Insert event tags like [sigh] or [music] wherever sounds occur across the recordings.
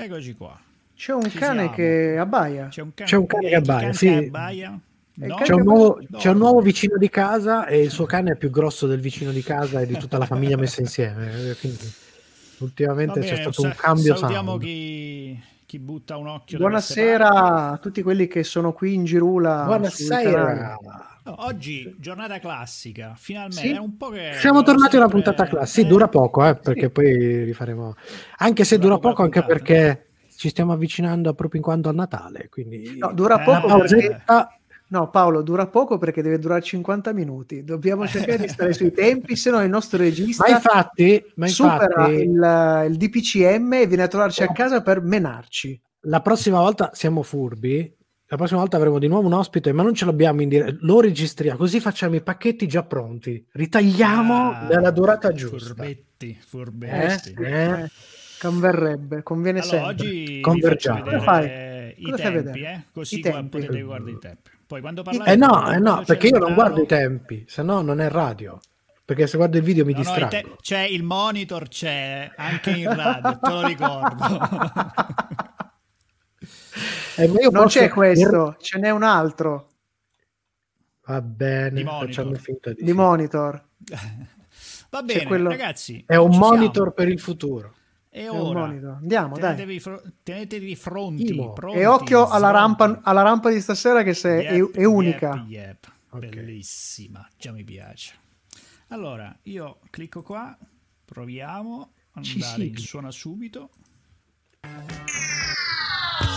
Eccoci qua. C'è un Ci cane siamo. che abbaia. C'è un cane, C'è un cane che abbaia, sì. abbaia? No? C'è un, nuovo, No. c'è un nuovo vicino di casa e il suo cane è più grosso del vicino di casa e di tutta la famiglia messa insieme. eh, Quindi ultimamente Va c'è bene, stato un sa- cambio Salutiamo sound. chi, chi butta un occhio. Buonasera a tutti quelli che sono qui in Girula. Buonasera. Oggi giornata classica, finalmente. Sì. È un po' che Siamo tornati a una sempre- puntata classica. Sì, dura poco, eh, perché Sì. poi rifaremo. Anche se Dura dura poco anche puntata. perché ci stiamo avvicinando proprio in quanto al Natale. Quindi No, dura Eh, poco perché... No, Paolo, dura poco perché deve durare 50 minuti. Dobbiamo [laughs] cercare di stare sui tempi, se no il nostro regista Ma infatti, ma supera infatti il, il DPCM e viene a trovarci a casa per menarci. la prossima volta siamo furbi. La prossima volta avremo di nuovo un ospite, ma non ce l'abbiamo in diretta. Lo registriamo, così facciamo i pacchetti già pronti. Ritagliamo Ah, nella durata giusta. Furbetti, furbetti. Eh, eh. Converrebbe, conviene Allora, sempre. oggi Convergiamo. vedere Cosa i Cosa fai tempi, vedere? eh? così I tempi. potete guardare i tempi. Poi quando parlate Eh no, eh no, perché io non guardo i tempi, se no non è radio. Perché se guardo il video mi No, no, distraggo. te- c'è il monitor, c'è anche in radio, te lo ricordo. [laughs] [laughs] Eh, Non posso- c'è questo, ce n'è un altro Va bene, Di monitor. facciamo finta di di sì. monitor. [laughs] Va bene, quello- ragazzi. È un ci siamo. monitor per il futuro. E È un ora, monitor. Andiamo, dai. tenetevi, fro- tenetevi fronti, Imo. pronti, E occhio alla rampa, alla rampa di stasera che se è, Yep, è unica. yep, yep. Ok. Bellissima, già mi piace. Allora, io clicco qua, proviamo, Ci andare in sigli. suona subito.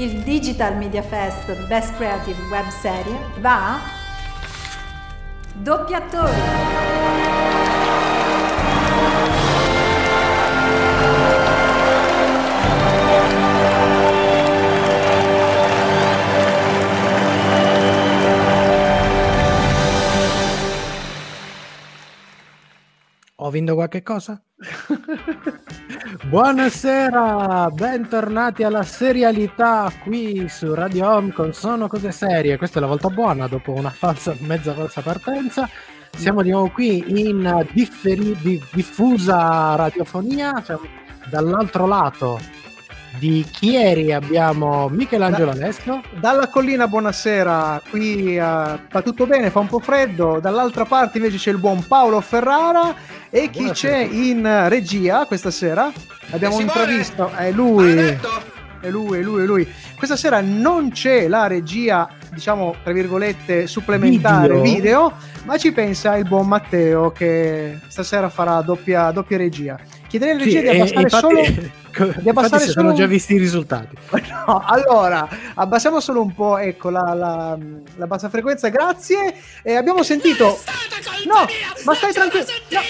Il Digital Media Fest Best Creative Web Serie va a Doppiatori. Ho vinto qualche cosa? [laughs] Buonasera, bentornati alla serialità qui su Radio Home con Sono Cose Serie. Questa è la volta buona dopo una falsa, mezza falsa partenza. Siamo di nuovo qui in differi- di- diffusa radiofonia. Siamo dall'altro lato di Chieri abbiamo Michelangelo Alesco. Dalla collina, buonasera. Qui eh, va tutto bene, fa un po' freddo. Dall'altra parte invece c'è il buon Paolo Ferrara. E chi Buonasera. c'è in regia questa sera? Abbiamo imprevisto. È lui. Maledetto! È lui, è lui, è lui. Questa sera non c'è la regia, diciamo, tra virgolette, supplementare Video. video, ma ci pensa il buon Matteo che stasera farà doppia, doppia regia. Chiederei alla regia Sì, di e- abbassare infatti- solo... [laughs] infatti abbassare si sono solo- già visti i risultati. [laughs] No, allora, abbassiamo solo un po', ecco, la, la- la bassa frequenza, grazie. E abbiamo sentito... No, ma stai tranquillo. No,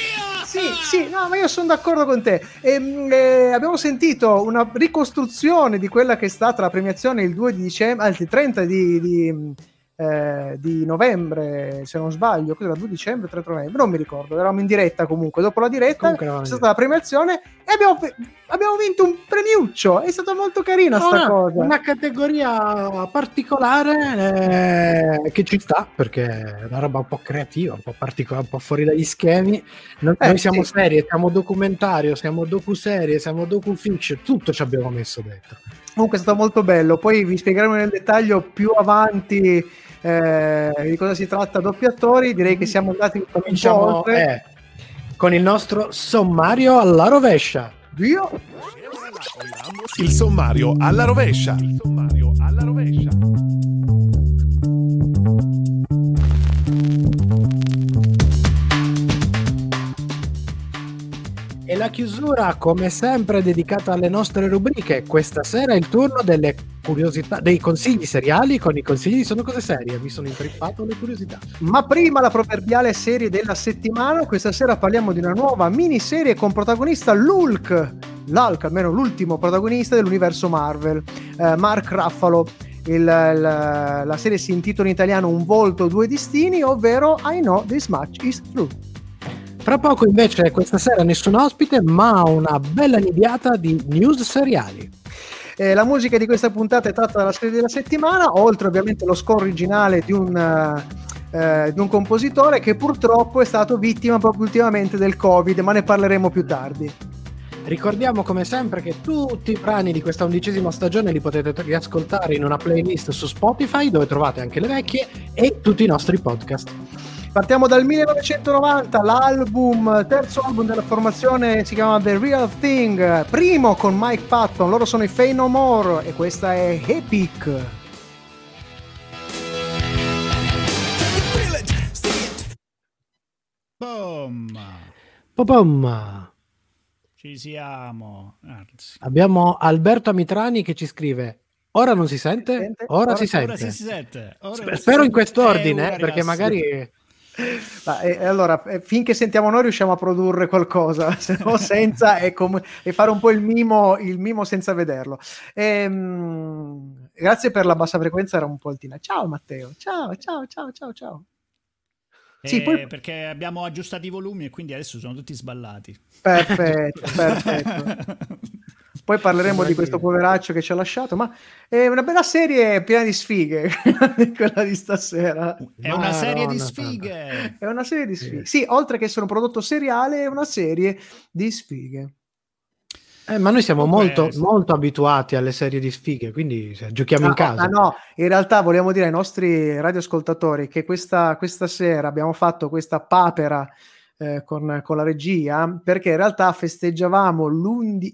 sì, sì, no, ma io sono d'accordo con te. Ehm, eh, abbiamo sentito una ricostruzione di quella che è stata la premiazione il 2 di dicembre, anzi il 30 di, di, eh, di novembre, se non sbaglio, cos'era 2 dicembre, 30 novembre, non mi ricordo, eravamo in diretta comunque, dopo la diretta Comunque è eravamo in stata la premiazione e abbiamo, abbiamo vinto un premiuccio, è stata molto carina sta Una- cosa. Una categoria particolare eh, che ci sta perché è una roba un po' creativa, un po' particolare, un po' fuori dagli schemi. Noi, Eh, noi siamo sì. serie, siamo documentario, siamo docu-serie, siamo docu-fiction, tutto ci abbiamo messo dentro. Comunque è stato molto bello, poi vi spiegheremo nel dettaglio più avanti eh, di cosa si tratta doppi attori, direi che siamo andati un po' oltre. Con il nostro sommario alla rovescia. Dio, Il sommario alla rovescia. Il sommario alla rovescia. E la chiusura, come sempre, dedicata alle nostre rubriche. Questa sera è il turno delle curiosità, dei consigli seriali con i consigli sono cose serie. Mi sono intrippato le curiosità. Ma prima la proverbiale serie della settimana, questa sera parliamo di una nuova miniserie con protagonista Lulk, l'Hulk, almeno l'ultimo protagonista dell'universo Marvel, eh, Mark Ruffalo. Il, il, la serie si intitola in italiano Un volto, due destini, ovvero I know this much is true. Fra poco invece questa sera nessun ospite, ma una bella nidiata di news seriali. Eh, la musica di questa puntata è tratta dalla serie della settimana, oltre ovviamente lo score originale di un, eh, di un compositore che purtroppo è stato vittima proprio ultimamente del Covid, ma ne parleremo più tardi. Ricordiamo come sempre che tutti i brani di questa undicesima stagione li potete riascoltare in una playlist su Spotify dove trovate anche le vecchie e tutti i nostri podcast. Partiamo dal 1990, l'album, terzo album della formazione si chiama The Real Thing, primo con Mike Patton, loro sono i Fey No More e questa è Epic. Boom! Popom. Ci siamo. Anzi. Abbiamo Alberto Amitrani che ci scrive Ora non si sente? Ora, Ora- si sente. Ora si si sente. Ora Sper- si Spero in quest'ordine, Eh, eh, perché ragazzi. magari [laughs] Ma, e, e allora, eh, finché sentiamo noi riusciamo a produrre qualcosa, [laughs] se no senza e, com- e fare un po' il mimo, il mimo senza vederlo. Ehm, grazie per la bassa frequenza, era un po' altina. Ciao Matteo, ciao, ciao, ciao, ciao, ciao. Sì, Eh, poi- Perché abbiamo aggiustato i volumi e quindi adesso sono tutti sballati. Perfetto, [laughs] perfetto. Poi parleremo di questo poveraccio che ci ha lasciato, ma è una bella serie piena di sfighe, [laughs] quella di stasera. È una serie di sfighe. È una serie di sfighe. Sì, oltre che essere un prodotto seriale, è una serie di sfighe. Eh, ma noi siamo molto, molto abituati alle serie di sfighe, quindi se giochiamo in No, casa. ah, no, in realtà vogliamo dire ai nostri radioascoltatori che questa, questa sera abbiamo fatto questa papera eh, con, con la regia perché in realtà festeggiavamo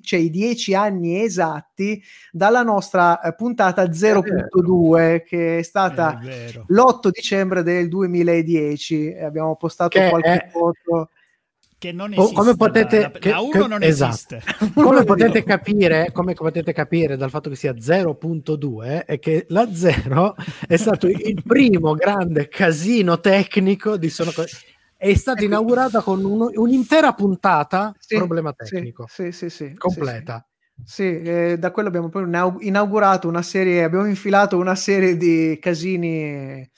cioè i dieci anni esatti dalla nostra eh, puntata 0.2 che è stata È vero. l'8 dicembre del 2010 e abbiamo postato Che qualche è- foto Che non O- esiste. come potete- la, che- la 1 che- non esatto. esiste. [laughs] Come potete, capire, come potete capire dal fatto che sia 0.2 è che la 0 è stato il primo grande casino tecnico di Sono è stata inaugurata con uno- un'intera puntata Sì, problema sì, tecnico sì, sì, sì, sì, completa Sì, eh, da quello abbiamo poi inau- inaugurato una serie, abbiamo infilato una serie di casini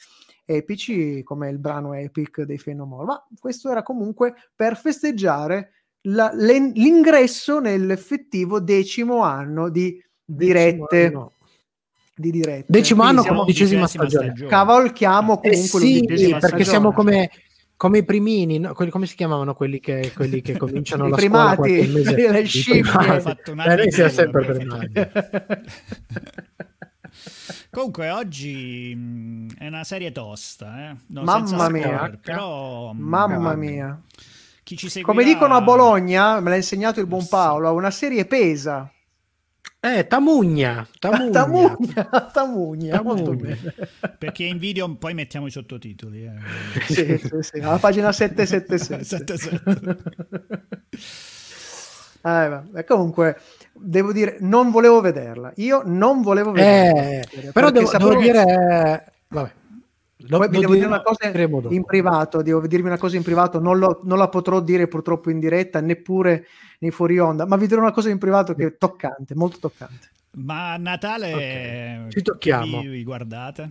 epici come il brano Epic dei Fenomore, ma questo era comunque per festeggiare la- l'ingresso nell'effettivo decimo anno di dirette. Decimo anno. Di dirette. Decimo anno con undicesima stagione. cavalchiamo Eh comunque sì, l'undicesima perché stagione. siamo come, come i primini, no? quelli, come si chiamavano quelli che, quelli che [laughs] cominciano I la scuola primati, qualche mese? le I scimmie. noi siamo sempre primati. [laughs] Comunque oggi mh, è una serie tosta, eh? No, Mamma senza mia. spoiler, però mh, Mamma mia. chi ci seguirà... Come dicono a Bologna, me l'ha insegnato il buon Paolo, una serie pesa. Eh, Tamugna, Tamugna. Tamugna, [laughs] Tamugna, molto Tamugna. bene. Per chi è in video poi mettiamo i sottotitoli. Eh. Sì, sì, sì, alla pagina 777. 77. Eh, vabbè, comunque, devo dire, non volevo vederla. Io non volevo vederla. Eh, Perché però devo, sapevo- devo dire... Vabbè. Lo- Poi vi lo devo dire una cosa in privato, devo dirvi una cosa in privato, non, lo- non la potrò dire purtroppo in diretta, neppure nei fuori onda, ma vi dirò una cosa in privato che è toccante, molto toccante. Ma a Natale Ok, ci tocchiamo. Chi vi guardate?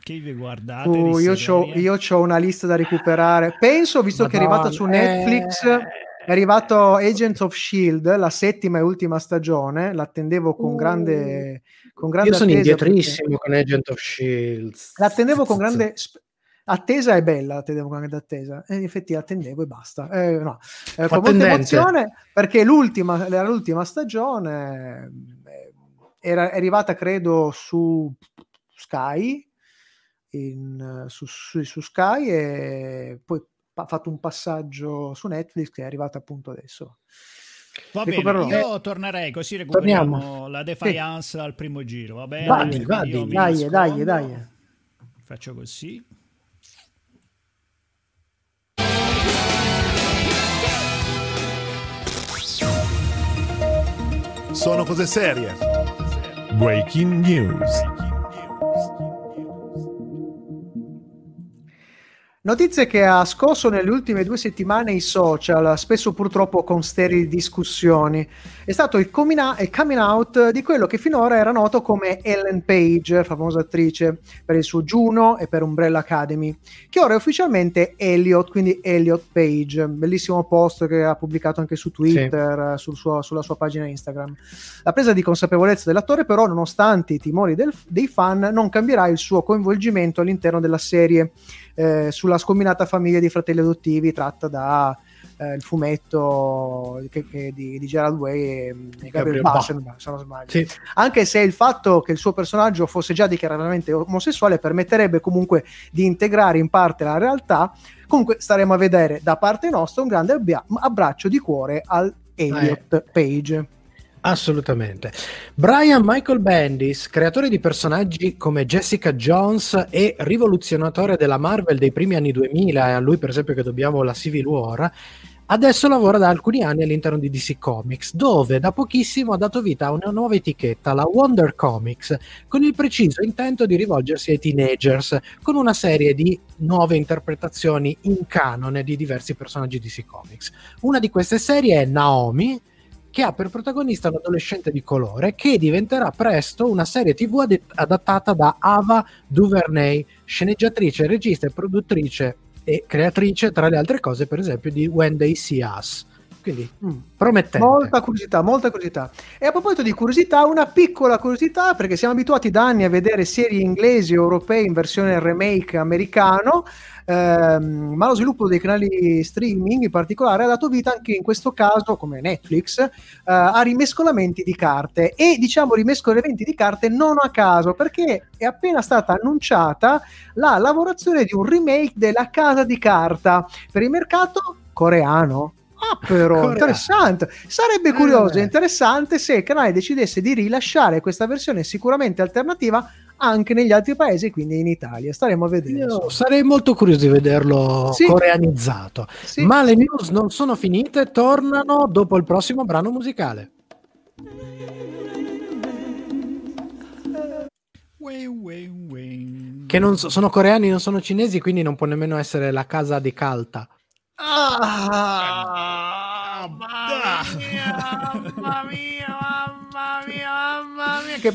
Chi vi guardate? Uh, io, c'ho, io c'ho una lista da recuperare. Penso, visto che è arrivata su Madonna, Netflix, eh. È arrivato Agents of Shield, la settima e ultima stagione. L'attendevo con Uh. grande, con grande Io sono attesa indietrissimo con Agent of Shields. perché L'attendevo con grande sp- attesa è bella, l'attendevo con grande attesa. E in effetti attendevo e basta. Eh, no, eh, con molta emozione perché l'ultima, era l'ultima stagione eh, era è arrivata, credo, su Sky. in- su, su- su Sky e poi ha fatto un passaggio su Netflix che è arrivato appunto adesso. Va bene, recupererò. io tornerei così recuperiamo Torniamo. la Defiance al primo giro, va bene? Vadi, vadi. Dai, dai, dai. Faccio così. Sono cose serie. Breaking News. Notizie che ha scosso nelle ultime due settimane i social, spesso purtroppo con sterili discussioni. È stato il coming, out, il coming out di quello che finora era noto come Ellen Page, famosa attrice per il suo Juno e per Umbrella Academy, che ora è ufficialmente Elliot, quindi Elliot Page. Bellissimo post che ha pubblicato anche su Twitter, sul suo, sulla sua pagina Instagram. La presa di consapevolezza dell'attore, però, nonostante i timori del, dei fan, non cambierà il suo coinvolgimento all'interno della serie eh, sulla scombinata famiglia di fratelli adottivi tratta da eh, il fumetto che, che di, di, Gerald Way e, e Gabriel Bassen, se non sbaglio. Sì. Anche se il fatto che il suo personaggio fosse già dichiaratamente omosessuale permetterebbe comunque di integrare in parte la realtà, comunque staremo a vedere da parte nostra un grande abbraccio di cuore al Elliot eh. Page. Assolutamente. Brian Michael Bendis, creatore di personaggi come Jessica Jones e rivoluzionatore della Marvel dei primi anni 2000, e a lui per esempio che dobbiamo la Civil War, adesso lavora da alcuni anni all'interno di DC Comics, dove da pochissimo ha dato vita a una nuova etichetta, la Wonder Comics, con il preciso intento di rivolgersi ai teenagers, con una serie di nuove interpretazioni in canone di diversi personaggi DC Comics. Una di queste serie è Naomi, che ha per protagonista un adolescente di colore che diventerà presto una serie tv ad- adattata da Ava DuVernay, sceneggiatrice, regista e produttrice e creatrice, tra le altre cose, per esempio, di When They See Us. Quindi mm. promettente. Molta curiosità, molta curiosità. E a proposito di curiosità, una piccola curiosità, perché siamo abituati da anni a vedere serie inglesi o europee in versione remake americano ehm, ma lo sviluppo dei canali streaming in particolare ha dato vita anche in questo caso, come Netflix, eh, a rimescolamenti di carte e diciamo rimescolamenti di carte non a caso perché è appena stata annunciata la lavorazione di un remake della Casa di Carta per il mercato coreano. Ah, però Coreano. interessante. Sarebbe curioso e eh. interessante se il canale decidesse di rilasciare questa versione sicuramente alternativa anche negli altri paesi, quindi in Italia. Staremo a vedere. Io sarei molto curioso di vederlo sì. coreanizzato. Sì. Ma le news non sono finite, tornano dopo il prossimo brano musicale. Che non so, sono coreani, non sono cinesi, quindi non può nemmeno essere la casa di Calta. Ah, mamma mia, mamma mia, mamma mia, mamma mia. Che,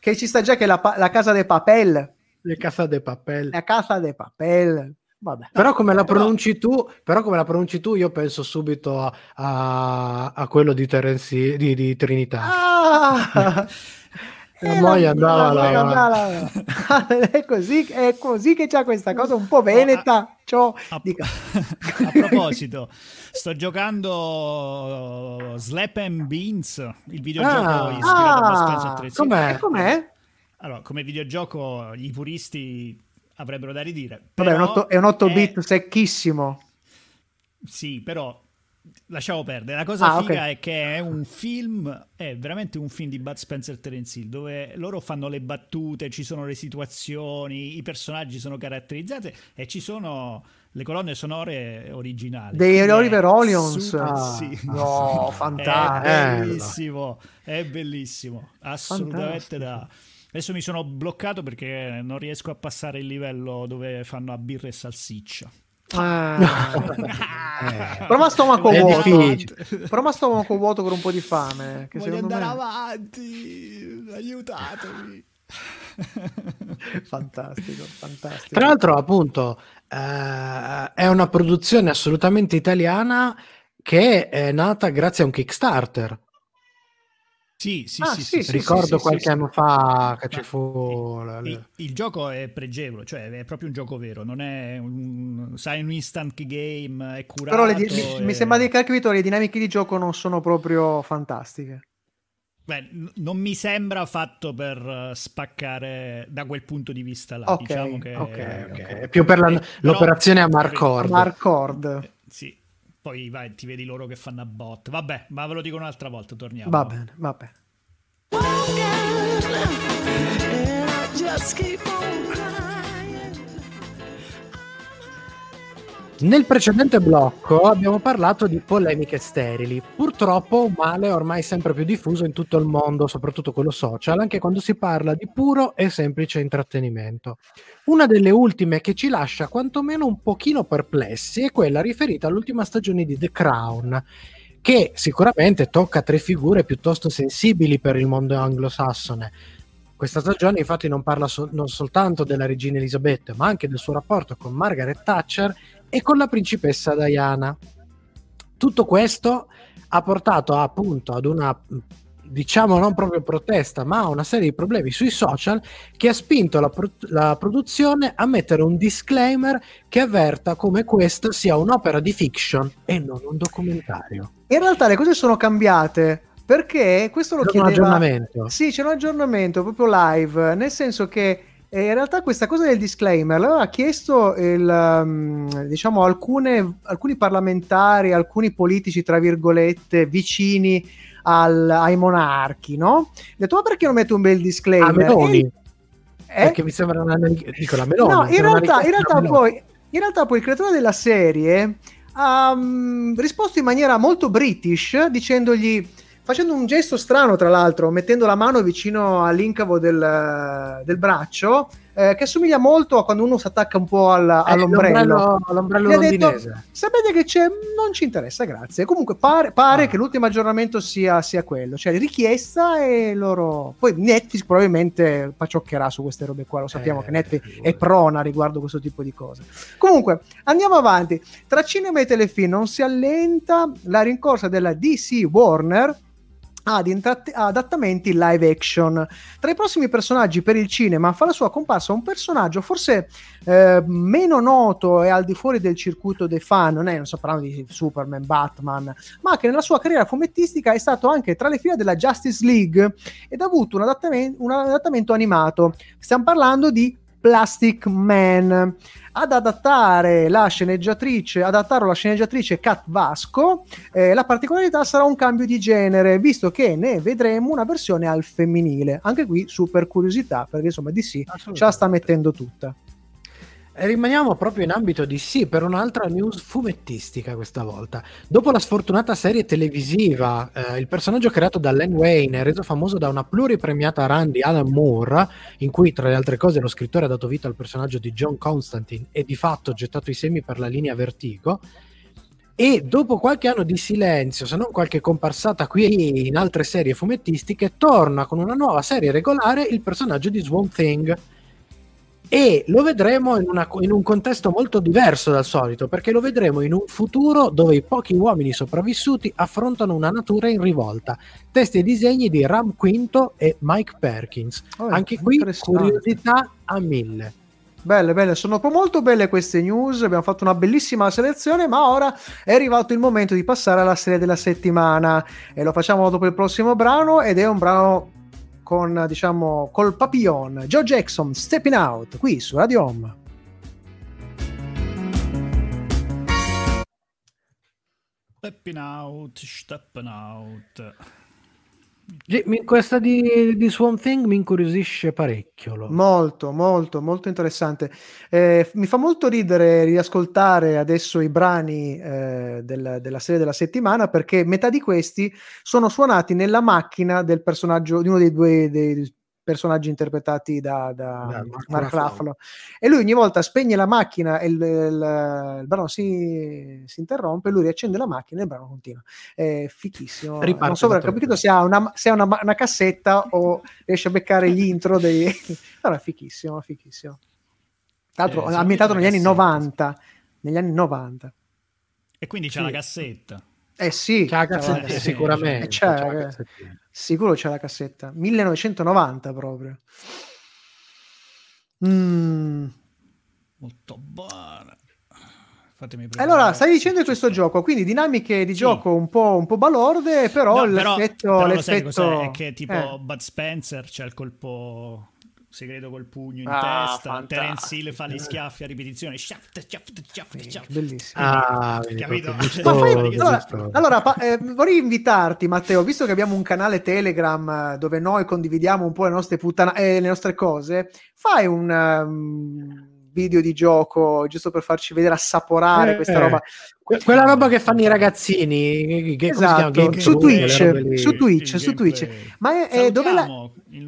che ci sta già che la, la casa de papel. La casa de papel. La casa de papel. Vabbè. Però come la pronunci tu, però come la pronunci tu, io penso subito a, a, a quello di, Terenzi, di, di Trinità. Ah! [laughs] E poi andava la, la, la, è, così, è così che c'è questa cosa un po' veneta. Ciò, a, [laughs] a, proposito, sto giocando Slap and Beans, il videogioco ah, ispirato ah, a Com'è? com'è? Allora, come videogioco i puristi avrebbero da ridire. Vabbè, è un 8, è un 8 bit secchissimo. Sì, però lasciamo perdere. La cosa ah, figa okay. è che è un film, è veramente un film di Bud Spencer Terence Hill, dove loro fanno le battute, ci sono le situazioni, i personaggi sono caratterizzati e ci sono le colonne sonore originali. Dei Oliver Olions. Super, ah, sì. No, fantastico. [laughs] È bellissimo, è bellissimo, assolutamente da... Adesso mi sono bloccato perché non riesco a passare il livello dove fanno a birra e salsiccia. Ah. eh. Prova stomaco è vuoto. Difficile. Prova stomaco vuoto con un po' di fame. Che Voglio andare me... avanti. Aiutatemi. fantastico, fantastico. Tra l'altro, appunto, eh, è una produzione assolutamente italiana che è nata grazie a un Kickstarter. Sì, sì, ah, sì, sì, sì, ricordo sì, qualche anno fa che ci fu... Il, il, il, gioco è pregevole, cioè è proprio un gioco vero, non è un, sai, un instant game, è curato. Però le, e... mi sembra di capito, le dinamiche di gioco non sono proprio fantastiche. Beh, non mi sembra fatto per spaccare da quel punto di vista là. Okay, diciamo che okay, okay. è più per la, eh, l'operazione a Marcord. Marcord. Poi vai, ti vedi loro che fanno a bot. Vabbè, ma ve lo dico un'altra volta, torniamo. Va bene, va bene. Nel precedente blocco abbiamo parlato di polemiche sterili, purtroppo un male ormai sempre più diffuso in tutto il mondo, soprattutto quello social, anche quando si parla di puro e semplice intrattenimento. Una delle ultime che ci lascia quantomeno un pochino perplessi è quella riferita all'ultima stagione di The Crown, che sicuramente tocca tre figure piuttosto sensibili per il mondo anglosassone. Questa stagione infatti non parla so- non soltanto della regina Elisabetta, ma anche del suo rapporto con Margaret Thatcher e con la principessa Diana. Tutto questo ha portato appunto ad una diciamo non proprio protesta, ma una serie di problemi sui social che ha spinto la, pro- la, produzione a mettere un disclaimer che avverta come questa sia un'opera di fiction e non un documentario. In realtà le cose sono cambiate perché questo lo c'è chiedeva... un aggiornamento. Sì, c'è un aggiornamento proprio live, nel senso che e in realtà questa cosa del disclaimer l'aveva chiesto il, um, diciamo, alcune, alcuni parlamentari, alcuni politici, tra virgolette, vicini al, ai monarchi, no? Ha detto, ma perché non metto un bel disclaimer? A Meloni. Eh? Perché mi sembra una... Dico la Meloni. No, in realtà, in realtà, poi, in realtà poi il creatore della serie ha um, risposto in maniera molto british dicendogli facendo un gesto strano, tra l'altro, mettendo la mano vicino all'incavo del, del braccio, eh, che assomiglia molto a quando uno si attacca un po' al, eh, all'ombrello. L'ombrello, ha detto, sapete che c'è? Non ci interessa, grazie. Comunque pare, pare ah. che l'ultimo aggiornamento sia, sia, quello, cioè richiesta e loro... Poi Netflix probabilmente pacioccherà su queste robe qua, lo sappiamo eh, che Netflix è prona riguardo questo tipo di cose. Comunque, andiamo avanti. Tra cinema e telefilm non si allenta la rincorsa della DC Warner ad intratt- adattamenti live action. Tra i prossimi personaggi per il cinema fa la sua comparsa un personaggio forse eh, meno noto e al di fuori del circuito dei fan, non è, non sto parlando di Superman, Batman, ma che nella sua carriera fumettistica è stato anche tra le fila della Justice League ed ha avuto un adattamento, un adattamento animato. Stiamo parlando di Plastic Man ad adattare la sceneggiatrice, adattarlo alla sceneggiatrice Cat Vasco. Eh, la particolarità sarà un cambio di genere, visto che ne vedremo una versione al femminile. Anche qui super curiosità, perché insomma DC ce la sta mettendo tutta. Rimaniamo proprio in ambito di sì per un'altra news fumettistica questa volta. Dopo la sfortunata serie televisiva, eh, il personaggio creato da Len Wayne reso famoso da una pluripremiata run di Alan Moore, in cui tra le altre cose lo scrittore ha dato vita al personaggio di John Constantine e di fatto gettato i semi per la linea Vertigo. E dopo qualche anno di silenzio, se non qualche comparsata qui in altre serie fumettistiche, torna con una nuova serie regolare il personaggio di Swamp Thing e lo vedremo in, una, in, un contesto molto diverso dal solito, perché lo vedremo in un futuro dove i pochi uomini sopravvissuti affrontano una natura in rivolta. Testi e disegni di Ram Quinto e Mike Perkins. Oh, Anche qui curiosità a mille. Belle, belle, sono molto belle queste news. Abbiamo fatto una bellissima selezione, ma ora è arrivato il momento di passare alla serie della settimana. E lo facciamo dopo il prossimo brano, ed è un brano con diciamo col papillon. Joe Jackson Stepping Out qui su Radio Home. Stepping Out Stepping Out questa di, di Swamp Thing mi incuriosisce parecchio. Lo. Molto, molto, molto interessante. Eh, mi fa molto ridere riascoltare adesso i brani eh, del, della serie della settimana perché metà di questi sono suonati nella macchina del personaggio di uno dei due dei personaggi interpretati da, da yeah, Mark, Mark Ruffalo. E lui ogni volta spegne la macchina e il, il, il brano si, si, interrompe, lui riaccende la macchina e il brano continua. È fichissimo. Riparte non so per capito se ha, una, se ha una, una, cassetta o riesce a beccare gli intro dei... [laughs] Però è fichissimo, fichissimo. Tra l'altro eh, ambientato negli anni 90. Negli anni 90. E quindi c'è sì. la cassetta. Eh sì, c'è la cassetta, eh, sicuramente. C'è, c'è la cassetta. Sicuro c'è la cassetta. 1990 proprio. Mm. Molto buona. Allora, stai dicendo questo gioco, quindi dinamiche di sì. gioco un po', un po' balorde, però no, l'effetto... Però, però l'effetto... è che tipo eh. Bud Spencer c'è il colpo segreto col pugno in ah, testa. Fantastico. Terence Hill fa gli schiaffi a ripetizione. Shaft, shaft, shaft, shaft. Bellissimo. Ah, capito? [laughs] Fai, allora, allora pa- eh, vorrei invitarti, Matteo, visto che abbiamo un canale Telegram eh, dove noi condividiamo un po' le nostre puttane, eh, le nostre cose, fai un. Um, video di gioco, giusto per farci vedere, assaporare Eh, questa roba. Que- quella roba che fanno i ragazzini che, come si chiama? Esatto, Game su Twitch, su Twitch, su Twitch. Ma è, è dove la...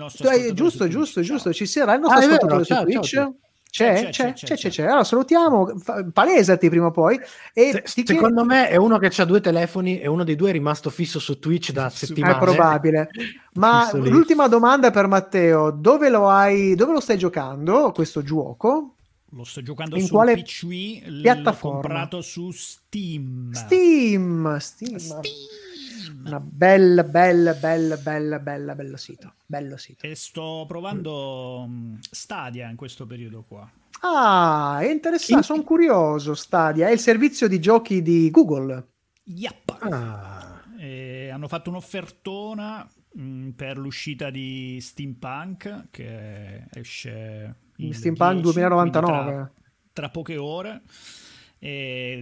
Ascoltatore giusto, su giusto, giusto, ci sarà il nostro Ah, è ascoltatore su ciao, Twitch. ciao, C'è, C'è, c'è, c'è, c'è, c'è, c'è, c'è. Allora salutiamo, palesati prima o poi. E secondo me è uno che ha due telefoni e uno dei due è rimasto fisso su Twitch da Su- settimane. È probabile. Ma l'ultima domanda per Matteo, dove lo hai, dove lo stai giocando questo gioco? Lo sto giocando In su quale PC, l'ho piattaforma? comprato su Steam. Steam, Steam. Una bella, bella, bella, bella, bella, bello sito. Bello sito. E sto provando mm, Stadia in questo periodo qua. Ah, è interessante, Chi- sono curioso. Stadia è il servizio di giochi di Google. Yap. Ah, hanno fatto un'offertona mm, per l'uscita di Steampunk che esce Steampunk 10, 2099. quindi Tra, tra poche ore.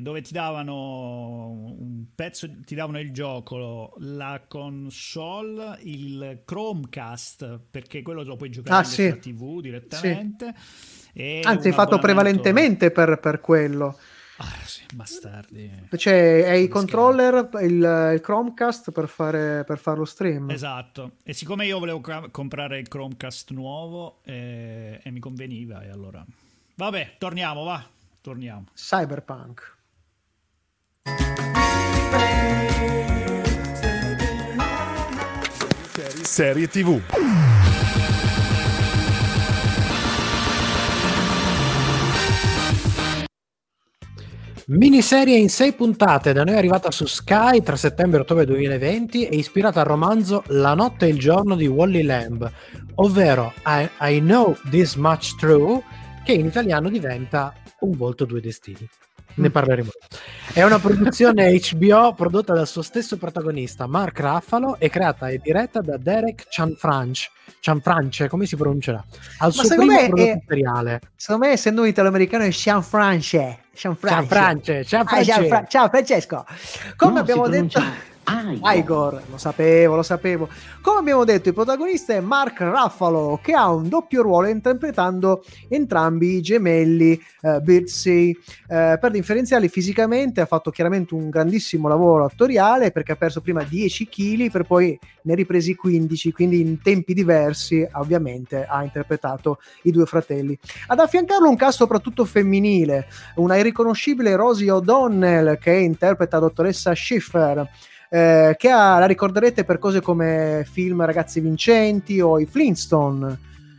dove ti davano un pezzo, ti davano il gioco, la console, il Chromecast, perché quello lo puoi giocare Ah, sì. TV direttamente. e Anzi, è fatto prevalentemente per, per quello. Ah, sì, bastardi. Cioè, è i controller, il, il Chromecast per fare, per fare lo stream. Esatto, e siccome io volevo ca- comprare il Chromecast nuovo eh, e mi conveniva, e allora... Vabbè, torniamo, va, torniamo. Cyberpunk. Serie TV. Miniserie in sei puntate, da noi arrivata su Sky tra settembre e ottobre 2020 e ispirata al romanzo La notte e il giorno di Wally Lamb, ovvero I, I Know This Much True, che in italiano diventa Un volto, due destini. Ne parleremo. È una produzione HBO prodotta dal suo stesso protagonista, Mark Raffalo, e creata e diretta da Derek Cianfranche. Cianfranche, come si pronuncerà? Al suo secondo primo me prodotto è- seriale. Secondo me, essendo un italo-americano, è Sean France. Sean France. Cianfranche, Ah, Cianfranche. Sean Fra- Ciao Francesco. Come No, abbiamo detto... pronuncia Igor. Lo sapevo, lo sapevo. Come abbiamo detto, il protagonista è Mark Ruffalo, che ha un doppio ruolo interpretando entrambi i gemelli eh, Birdsey. Eh, per differenziarli fisicamente ha fatto chiaramente un grandissimo lavoro attoriale perché ha perso prima 10 kg per poi ne ripresi 15, quindi in tempi diversi ovviamente ha interpretato i due fratelli. Ad affiancarlo un cast soprattutto femminile, una irriconoscibile Rosie O'Donnell che interpreta la dottoressa Schiffer, eh, che ha- la ricorderete per cose come film Ragazzi Vincenti o i Flintstone.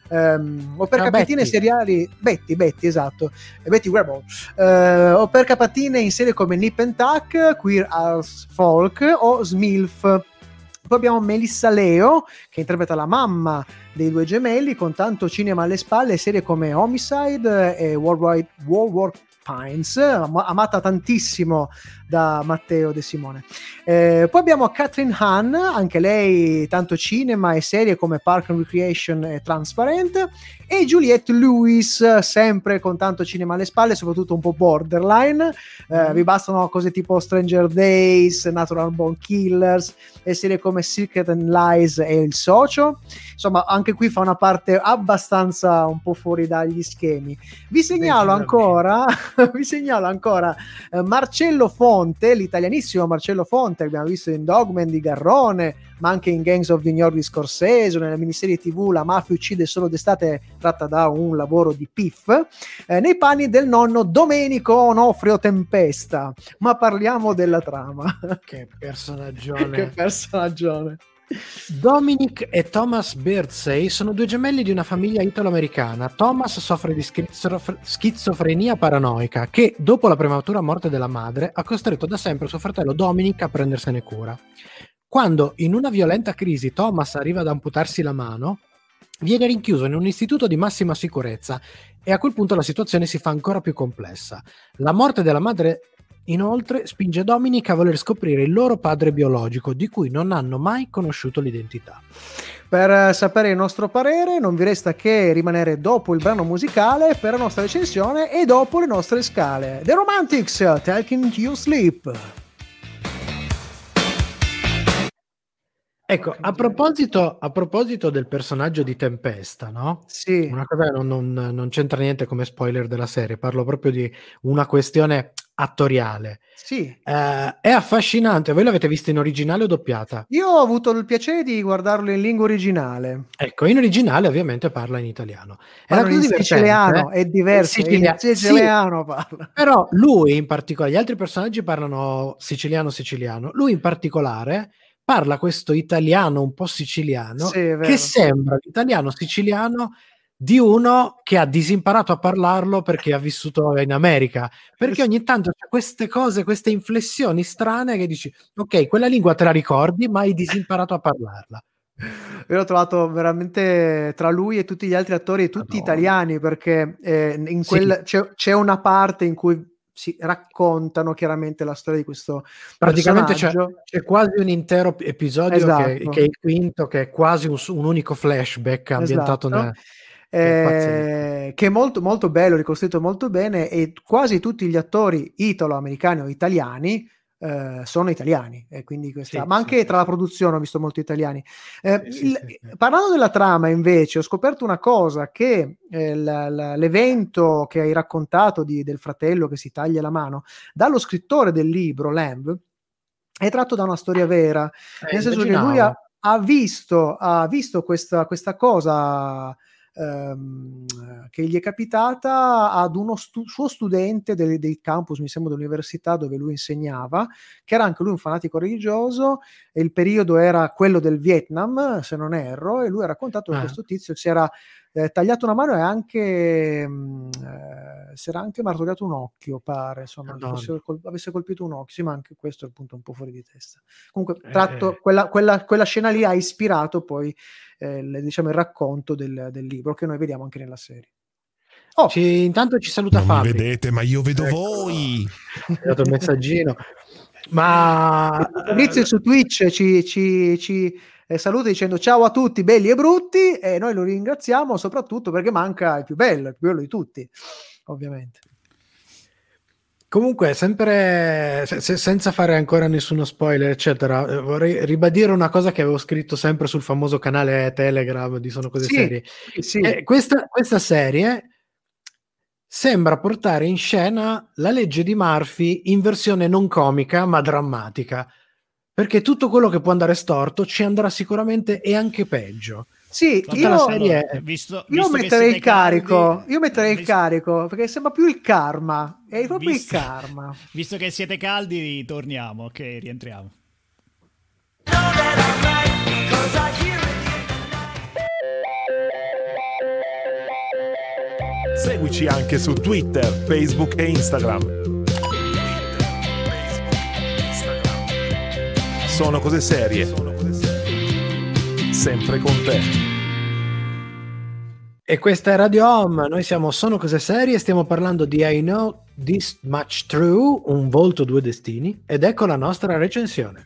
ehm, o per Ah, capatine Betty. seriali Betty, Betty esatto e Betty Grable eh, o per capatine in serie come Nip and Tuck, Queer as Folk o Smilf poi abbiamo Melissa Leo che interpreta la mamma dei due gemelli con tanto cinema alle spalle, serie come Homicide e World Wide World War Pines, am- amata tantissimo da Matteo De Simone. Eh, poi abbiamo Catherine Hahn, anche lei tanto cinema e serie come Park and Recreation e Transparent, e Juliette Lewis, sempre con tanto cinema alle spalle, soprattutto un po' borderline. Eh, Vi bastano cose tipo Stranger Days, Natural Born Killers e serie come Secret and Lies e Il Socio. Insomma, anche qui fa una parte abbastanza un po' fuori dagli schemi. Vi segnalo ancora, [laughs] vi segnalo ancora eh, Marcello Fonte, l'italianissimo Marcello Fonte, abbiamo visto in Dogman di Garrone, ma anche in Gangs of New York di Scorsese, nella miniserie TV La mafia uccide solo d'estate, tratta da un lavoro di Piff, eh, nei panni del nonno Domenico Onofrio Tempesta. Ma parliamo della trama. Che [laughs] personaggione. che personaggione. Dominic e Thomas Birdsey sono due gemelli di una famiglia italo-americana. Thomas soffre di schizof- schizofrenia paranoica che, dopo la prematura morte della madre, ha costretto da sempre suo fratello Dominic a prendersene cura. Quando, in una violenta crisi, Thomas arriva ad amputarsi la mano, viene rinchiuso in un istituto di massima sicurezza e a quel punto la situazione si fa ancora più complessa. La morte della madre Inoltre spinge Dominic a voler scoprire il loro padre biologico, di cui non hanno mai conosciuto l'identità. Per eh, sapere il nostro parere non vi resta che rimanere dopo il brano musicale per la nostra recensione e dopo le nostre scale. The Romantics, Taking You Sleep. Ecco, a proposito, a proposito, del personaggio di Tempesta, no? Sì. Una cosa non, non, non, c'entra niente come spoiler della serie, parlo proprio di una questione attoriale. Sì. Eh, è affascinante. Voi l'avete vista in originale o doppiata? Io ho avuto il piacere di guardarlo in lingua originale. Ecco, in originale ovviamente parla in italiano. È in siciliano, eh? è diverso. In sicilia- siciliano sì, parla. Però lui in particolare, gli altri personaggi parlano siciliano-siciliano. Lui in particolare parla questo italiano un po' siciliano sì, che sembra l'italiano siciliano di uno che ha disimparato a parlarlo perché ha vissuto in America. Perché ogni tanto c'è queste cose, queste inflessioni strane che dici, ok, quella lingua te la ricordi, ma hai disimparato a parlarla. [laughs] Io l'ho trovato veramente tra lui e tutti gli altri attori, tutti no. italiani, perché eh, in quel, sì. c'è, c'è, una parte in cui si raccontano chiaramente la storia di questo praticamente c'è, c'è, quasi un intero episodio esatto. che, che, è il quinto che è quasi un, un unico flashback ambientato esatto. nel eh, che è molto, molto bello, ricostruito molto bene e quasi tutti gli attori italo-americani o italiani eh, sono italiani, e quindi questa, sì, ma anche sì, tra sì. la produzione ho visto molti italiani. Eh, il, parlando della trama, invece, ho scoperto una cosa: che eh, l- l- l'evento che hai raccontato di, del fratello che si taglia la mano, dallo scrittore del libro, Lamb, è tratto da una storia vera, eh, nel senso che lui ha, ha, visto, ha visto questa, questa cosa ehm, che gli è capitata ad uno stu- suo studente del, del, campus, mi sembra dell'università dove lui insegnava, che era anche lui un fanatico religioso e il periodo era quello del Vietnam, se non erro, e lui ha raccontato che ah. questo tizio si era eh, tagliato una mano e anche mh, mm, eh, si era anche martoriato un occhio, pare, insomma, col- avesse colpito un occhio, sì, ma anche questo è il punto un po' fuori di testa. Comunque, tratto, eh. quella, quella, quella scena lì ha ispirato poi eh, diciamo, il racconto del, del, libro che noi vediamo anche nella serie. Oh. Ci, intanto ci saluta non Fabio. vedete, ma io vedo ecco. voi. Ho dato il messaggino. ma Fabrizio su Twitch ci, ci, ci eh, saluta dicendo ciao a tutti belli e brutti e noi lo ringraziamo soprattutto perché manca il più bello, il più bello di tutti, ovviamente. Comunque, sempre se, senza fare ancora nessuno spoiler, eccetera, eh, vorrei ribadire una cosa che avevo scritto sempre sul famoso canale Telegram di Sono Cose sì, Serie. Sì. Eh, questa, questa serie sembra portare in scena la legge di Murphy in versione non comica ma drammatica. Perché tutto quello che può andare storto ci andrà sicuramente e anche peggio. Sì, io, la serie è... visto, io metterei il carico, caldi, io metterei visto, il carico perché sembra più il karma, è proprio visto, il karma. [laughs] Visto che siete caldi, torniamo, ok, rientriamo. Seguici anche su Twitter, Facebook e Instagram. Sono cose serie sempre con te. E questa è Radio Home, noi siamo Sono Cose Serie, stiamo parlando di I Know This Much True, un volto, due destini, ed ecco la nostra recensione.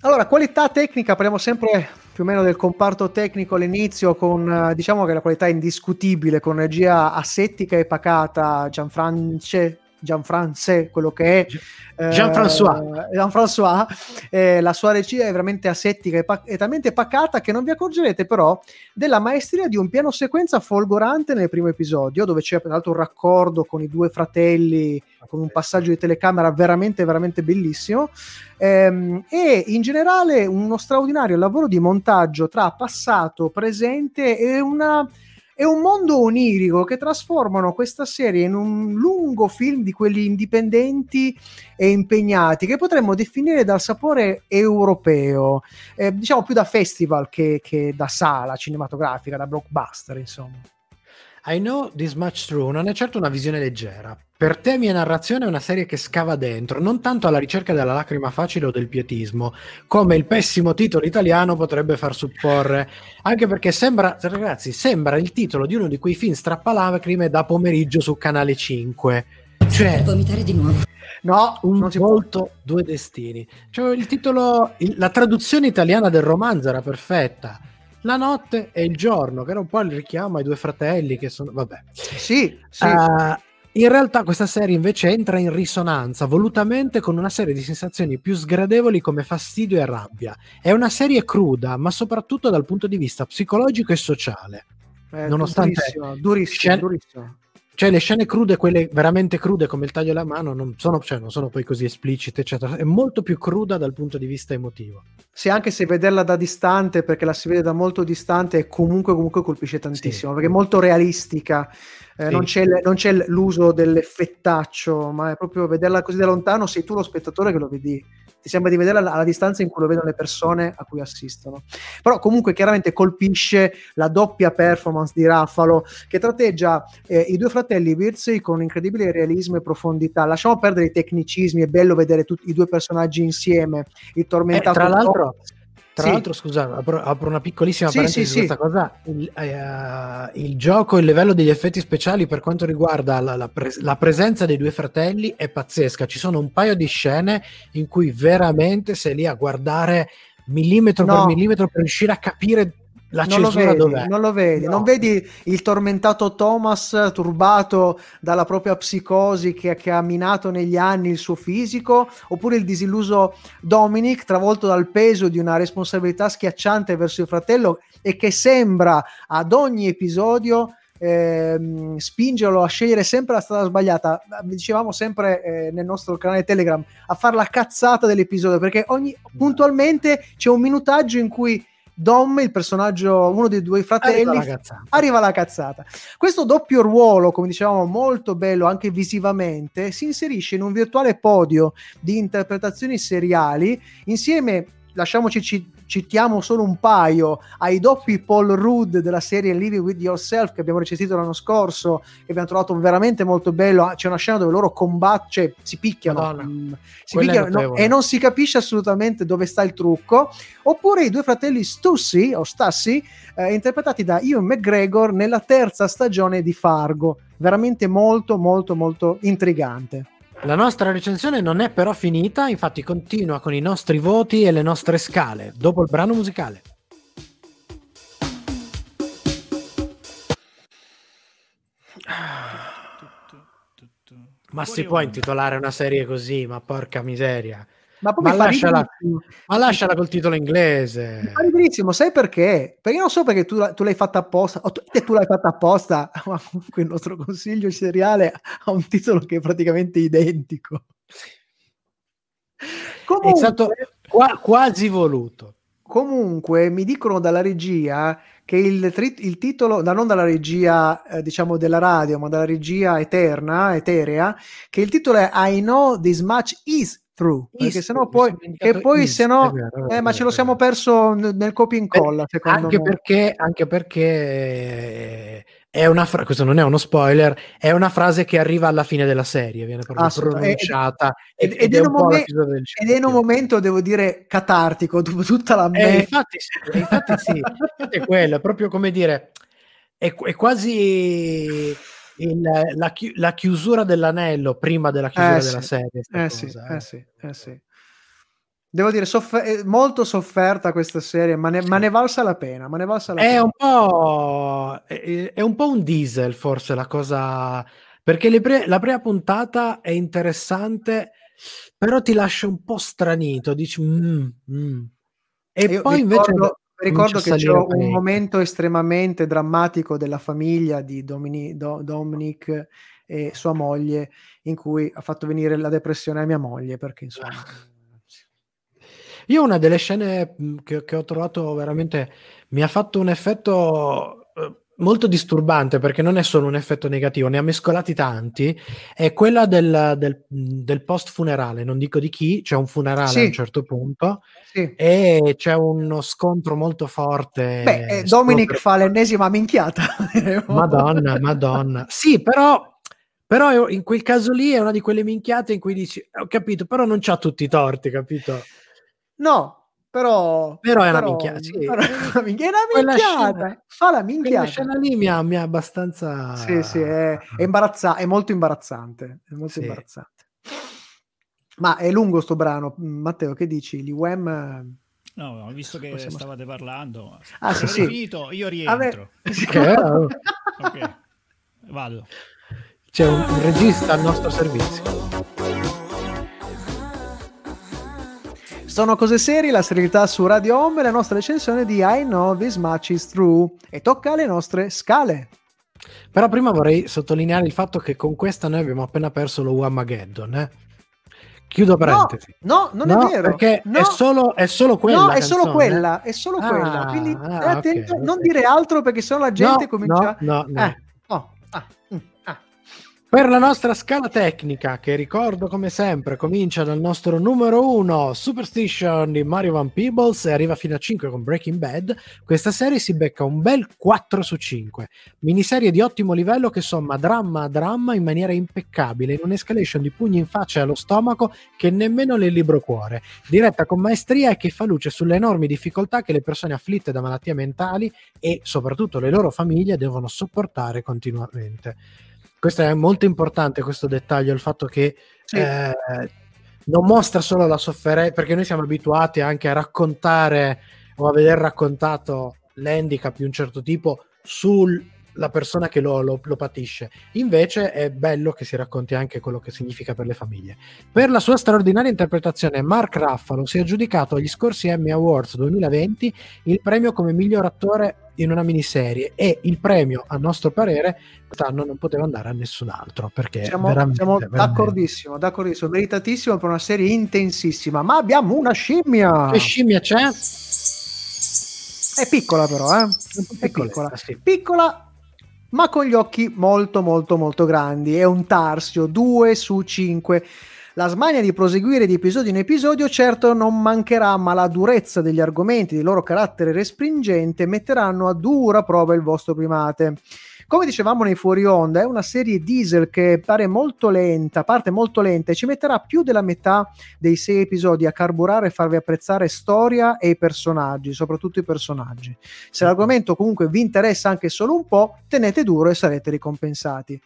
Allora, qualità tecnica, parliamo sempre più o meno del comparto tecnico all'inizio con, eh, diciamo che la qualità è indiscutibile, con regia assettica e pacata, Gianfrance Gianfrance, quello che è Jean-François, eh, Jean-François eh, la sua regia è veramente asettica e, pa- è talmente pacata che non vi accorgerete però della maestria di un piano sequenza folgorante nel primo episodio dove c'è peraltro un raccordo con i due fratelli con un passaggio di telecamera veramente veramente bellissimo. Ehm, e in generale uno straordinario lavoro di montaggio tra passato, presente e una è un mondo onirico che trasformano questa serie in un lungo film di quelli indipendenti e impegnati che potremmo definire dal sapore europeo, eh, diciamo più da festival che, che da sala cinematografica, da blockbuster, insomma. I Know This Much True non è certo una visione leggera. Per temi e narrazione è una serie che scava dentro, non tanto alla ricerca della lacrima facile o del pietismo, come il pessimo titolo italiano potrebbe far supporre. Anche perché sembra, ragazzi, sembra il titolo di uno di quei film strappalacrime da pomeriggio su Canale 5. Cioè, vomitare di nuovo. No, un volto, due destini. Cioè, il titolo, il, la traduzione italiana del romanzo era perfetta la notte e il giorno, che era un po' il richiamo ai due fratelli che sono, vabbè. Sì, sì. Uh, In realtà questa serie invece entra in risonanza volutamente con una serie di sensazioni più sgradevoli come fastidio e rabbia. È una serie cruda, ma soprattutto dal punto di vista psicologico e sociale. Eh, Nonostante durissimo, durissimo, scen- durissimo. Cioè le scene crude, quelle veramente crude come il taglio alla mano, non sono, cioè, non sono poi così esplicite, eccetera. È molto più cruda dal punto di vista emotivo. Sì, anche se vederla da distante, perché la si vede da molto distante, comunque, comunque colpisce tantissimo, Sì. perché è molto realistica. Eh, Sì. non, c'è non c'è l'uso dell'effettaccio, ma è proprio vederla così da lontano, sei tu lo spettatore che lo vedi. Ti sembra di vederla alla, alla distanza in cui lo vedono le persone a cui assistono. Però comunque chiaramente colpisce la doppia performance di Raffalo che tratteggia eh, i due fratelli Virzey con incredibile realismo e profondità. Lasciamo perdere i tecnicismi, è bello vedere tutti i due personaggi insieme, il Eh, tormentato tra l'altro, tra Sì. l'altro, scusa, apro, apro una piccolissima Sì, parentesi sì, su questa cosa. Il, eh, il gioco, il livello degli effetti speciali per quanto riguarda la, la pres- la presenza dei due fratelli è pazzesca. Ci sono un paio di scene in cui veramente sei lì a guardare millimetro No. per millimetro per riuscire a capire la non lo vedi, dov'è. non lo vedi, No. non vedi il tormentato Thomas turbato dalla propria psicosi che, che ha minato negli anni il suo fisico, oppure il disilluso Dominic travolto dal peso di una responsabilità schiacciante verso il fratello e che sembra ad ogni episodio ehm, spingerlo a scegliere sempre la strada sbagliata. Dicevamo sempre eh, nel nostro canale Telegram a fare la cazzata dell'episodio perché ogni puntualmente c'è un minutaggio in cui Dom, il personaggio, uno dei due fratelli, Arriva la cazzata. arriva la cazzata. Questo doppio ruolo, come dicevamo, molto bello anche visivamente, si inserisce in un virtuale podio di interpretazioni seriali insieme, lasciamoci ci- citiamo solo un paio, ai doppi Paul Rudd della serie Living With Yourself che abbiamo recensito l'anno scorso, che abbiamo trovato veramente molto bello. C'è una scena dove loro combattono, cioè si picchiano, Madonna. mm, si picchiano no, e non si capisce assolutamente dove sta il trucco. Oppure i due fratelli Stussy o Stassi, eh, interpretati da Ian McGregor nella terza stagione di Fargo. Veramente molto, molto, molto intrigante. La nostra recensione non è però finita, infatti continua con i nostri voti e le nostre scale dopo il brano musicale. Ma si può intitolare una serie così, ma porca miseria. Ma poi Ma lasciala-. Ma lasciala col titolo Mi inglese. fa riderissimo, sai perché? Perché non so perché tu, tu l'hai fatta apposta, o tu, e tu l'hai fatta apposta, [laughs] ma comunque il nostro consiglio seriale ha un titolo che è praticamente identico. È Comunque, stato qua- quasi voluto. Comunque mi dicono dalla regia che il, tri- il titolo, da non dalla regia eh, diciamo della radio, ma dalla regia eterna, eterea, che il titolo è I know this much is true, perché sennò poi, che poi is, se no, vero, eh, ma ce lo siamo perso nel copia e incolla, secondo anche me. perché, anche perché è una fra- questo non è uno spoiler, è una frase che arriva alla fine della serie, viene proprio Assolutamente. pronunciata Ed- ed, ed è è un momen- Ed è in un momento, devo dire, catartico, dopo tutta la Eh, merda. infatti, sì, infatti sì, infatti [laughs] è quello, è proprio come dire, è, è quasi il- la, chi- la chiusura dell'anello prima della chiusura Eh, della sì. serie. Eh sì, cosa, eh eh. sì, eh sì. Devo dire, è molto sofferta questa serie, ma ne, ma ne valsa la pena. Ma ne valsa la È pena. un po', è, è un po' un diesel forse la cosa, perché pre- la prima puntata è interessante, però ti lascia un po' stranito, dici "Mm, mm". E Io poi vi invece ricordo, che c'è un parecchio. momento estremamente drammatico della famiglia di Domini- Do- Dominic e sua moglie in cui ha fatto venire la depressione a mia moglie perché insomma Io una delle scene che, che ho trovato veramente mi ha fatto un effetto molto disturbante perché non è solo un effetto negativo, ne ha mescolati tanti, è quella del, del, del post funerale, non dico di chi, c'è un funerale Sì. a un certo punto sì. e c'è uno scontro molto forte. Beh, eh, Dominic fa l'ennesima minchiata. [laughs] Madonna, madonna. Sì, però, però in quel caso lì è una di quelle minchiate in cui dici, ho capito, però non c'ha tutti i torti, capito? No, però... Però è una minchiata, sì. però è una minchia- è una Quella minchiata. scena- Fa la Quella minchiata. scena lì mi ha, mi ha abbastanza... Sì, sì, è, è, imbarazza- è molto imbarazzante. È molto Sì. imbarazzante. Ma è lungo sto brano. Mm, Matteo, che dici? Gli Wham... No, no, visto che Possiamo- stavate parlando, Ah, sì, sì. finito, io rientro. [laughs] Che- Ok, vado. c'è un, un regista al nostro servizio. Sono cose serie, la serialità su Radio Home e la nostra recensione di I Know This Much Is True. E tocca alle nostre scale. Però prima vorrei sottolineare il fatto che con questa noi abbiamo appena perso lo Wamageddon. Eh? Chiudo parentesi. No, no non no, è vero. Perché no. è, solo, è solo quella. No, è canzone. solo quella. È solo ah, quella. Quindi ah, attento, okay, non okay. dire altro perché sennò la gente comincia. No, no, no. Eh, oh, ah, mm. Per la nostra scala tecnica, che ricordo come sempre, comincia dal nostro numero 1, Superstition di Mario Van Peebles, e arriva fino a 5 con Breaking Bad, questa serie si becca un bel 4 su 5. Miniserie di ottimo livello che somma dramma a dramma in maniera impeccabile, in un'escalation di pugni in faccia e allo stomaco che nemmeno nel libro cuore, diretta con maestria e che fa luce sulle enormi difficoltà che le persone afflitte da malattie mentali e soprattutto le loro famiglie devono sopportare continuamente questo è molto importante questo dettaglio, il fatto che sì. eh, non mostra solo la sofferenza, perché noi siamo abituati anche a raccontare o a veder raccontato l'handicap di un certo tipo sul la persona che lo, lo, lo, patisce. Invece è bello che si racconti anche quello che significa per le famiglie. Per la sua straordinaria interpretazione, Mark Ruffalo si è aggiudicato agli scorsi Emmy Awards 2020 il premio come miglior attore in una miniserie e il premio, a nostro parere, quest'anno non poteva andare a nessun altro perché siamo, veramente, siamo d'accordissimo, d'accordissimo, meritatissimo per una serie intensissima, ma abbiamo una scimmia. Che scimmia c'è? È piccola però, eh? È piccola. Sì. Piccola ma con gli occhi molto molto molto grandi. È un tarsio 2 su 5. La smania di proseguire di episodio in episodio certo non mancherà, ma la durezza degli argomenti, del loro carattere respingente, metteranno a dura prova il vostro primate. Come dicevamo nei fuori onda, è una serie diesel che pare molto lenta, parte molto lenta e ci metterà più della metà dei sei episodi a carburare e farvi apprezzare storia e i personaggi, soprattutto i personaggi. Se l'argomento comunque vi interessa anche solo un po', tenete duro e sarete ricompensati.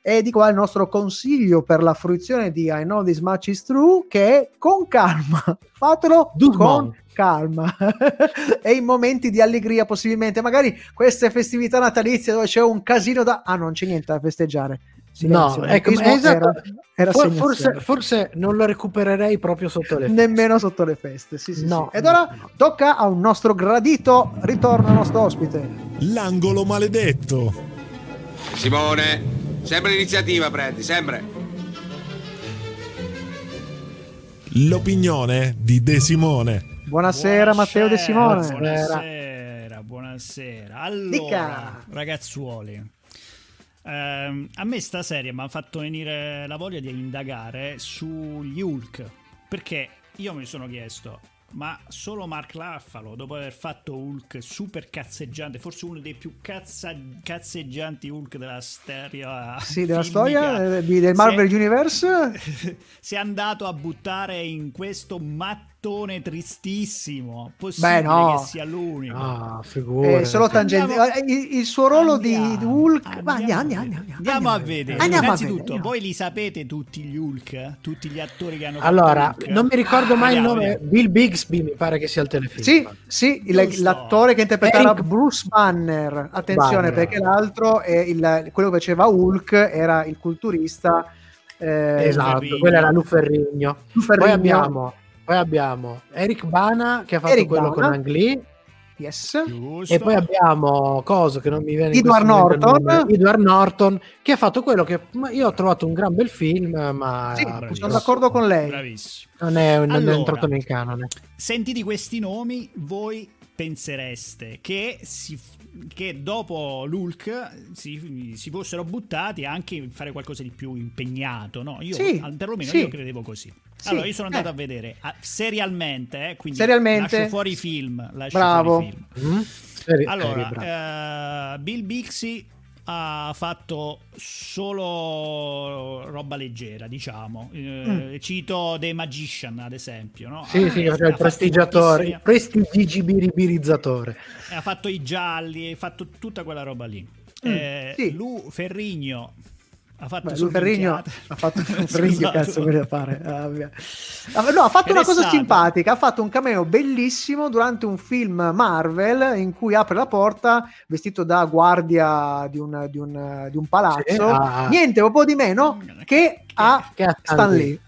E di qua il nostro consiglio per la fruizione di I Know This Much Is True, che è con calma, [laughs] fatelo con calma [laughs] e in momenti di allegria possibilmente, magari queste festività natalizie dove c'è un casino da... Ah, non c'è niente da festeggiare. Silenzio. No, ecco, esatto. Era, era For, forse, forse, non lo recupererei proprio sotto le feste. Nemmeno sotto le feste, sì, sì, no, sì. Ed ora no. tocca a un nostro gradito ritorno al nostro ospite. L'angolo maledetto. Simone, Sempre l'iniziativa prendi, sempre. L'opinione di De Simone. Buonasera, buonasera Matteo De Simone. Buonasera, buonasera. Allora, Dica. ragazzuoli, ehm, a me sta serie mi ha fatto venire la voglia di indagare sugli Hulk, perché io mi sono chiesto, ma solo Mark Laffalo, dopo aver fatto Hulk super cazzeggiante, forse uno dei più cazza, cazzeggianti Hulk della storia. Sì, della storia eh, del Marvel si è, Universe. [laughs] si è andato a buttare in questo mattone tristissimo. Possibile Beh, no. che sia l'unico. Ah, eh, solo tangente. Il, il, suo ruolo andiamo, di Hulk. Andiamo, andiamo, andiamo, andiamo a vedere. Innanzitutto, a voi li sapete tutti gli Hulk? Tutti gli attori che hanno fatto Allora, Hulk? non mi ricordo mai il nome. Bill Bixby mi pare che sia il telefilm. Sì, sì, il, l'attore che interpretava Eric... Bruce Banner. Attenzione, Banner. perché l'altro è il, quello che faceva Hulk era il culturista. Eh, esatto, quello era Luferrigno. Luferrigno. Poi abbiamo poi abbiamo Eric Bana che ha fatto Eric quello Bana. con Ang Lee. Yes. Giusto. E poi abbiamo Coso che non mi viene Edward Norton. Edward Norton che ha fatto quello che io ho trovato un gran bel film, ma sì, sono d'accordo con lei. Bravissimo. Non è, non allora, è entrato nel canone. Sentiti questi nomi, voi pensereste che, si, che dopo l'Hulk si, si, fossero buttati anche in fare qualcosa di più impegnato, no? Io sì, perlomeno sì. io credevo così. Allora, io sono andato eh. a vedere a, serialmente, eh, quindi serialmente. lascio fuori i film. Lascio Bravo. Fuori film. Mm-hmm. Seri- allora, uh, Bill Bixby ha fatto solo roba leggera, diciamo. Mm. Eh, cito The Magician, ad esempio. No? Sì, ah, sì, il prestigiatore, il prestigibilizzatore. Ha fatto i gialli, ha fatto tutta quella roba lì. Mm, eh, sì. Lu Ferrigno Ha fatto Beh, solo Ferrigno minchiate. ha fatto [laughs] Ferrigno Scusate. cazzo voleva fare Ah. Ah, no ha fatto una cosa stato- simpatica ha fatto un cameo bellissimo durante un film Marvel in cui apre la porta vestito da guardia di un, di un, di un palazzo ah. niente un po' di meno che a Che a Stan Lee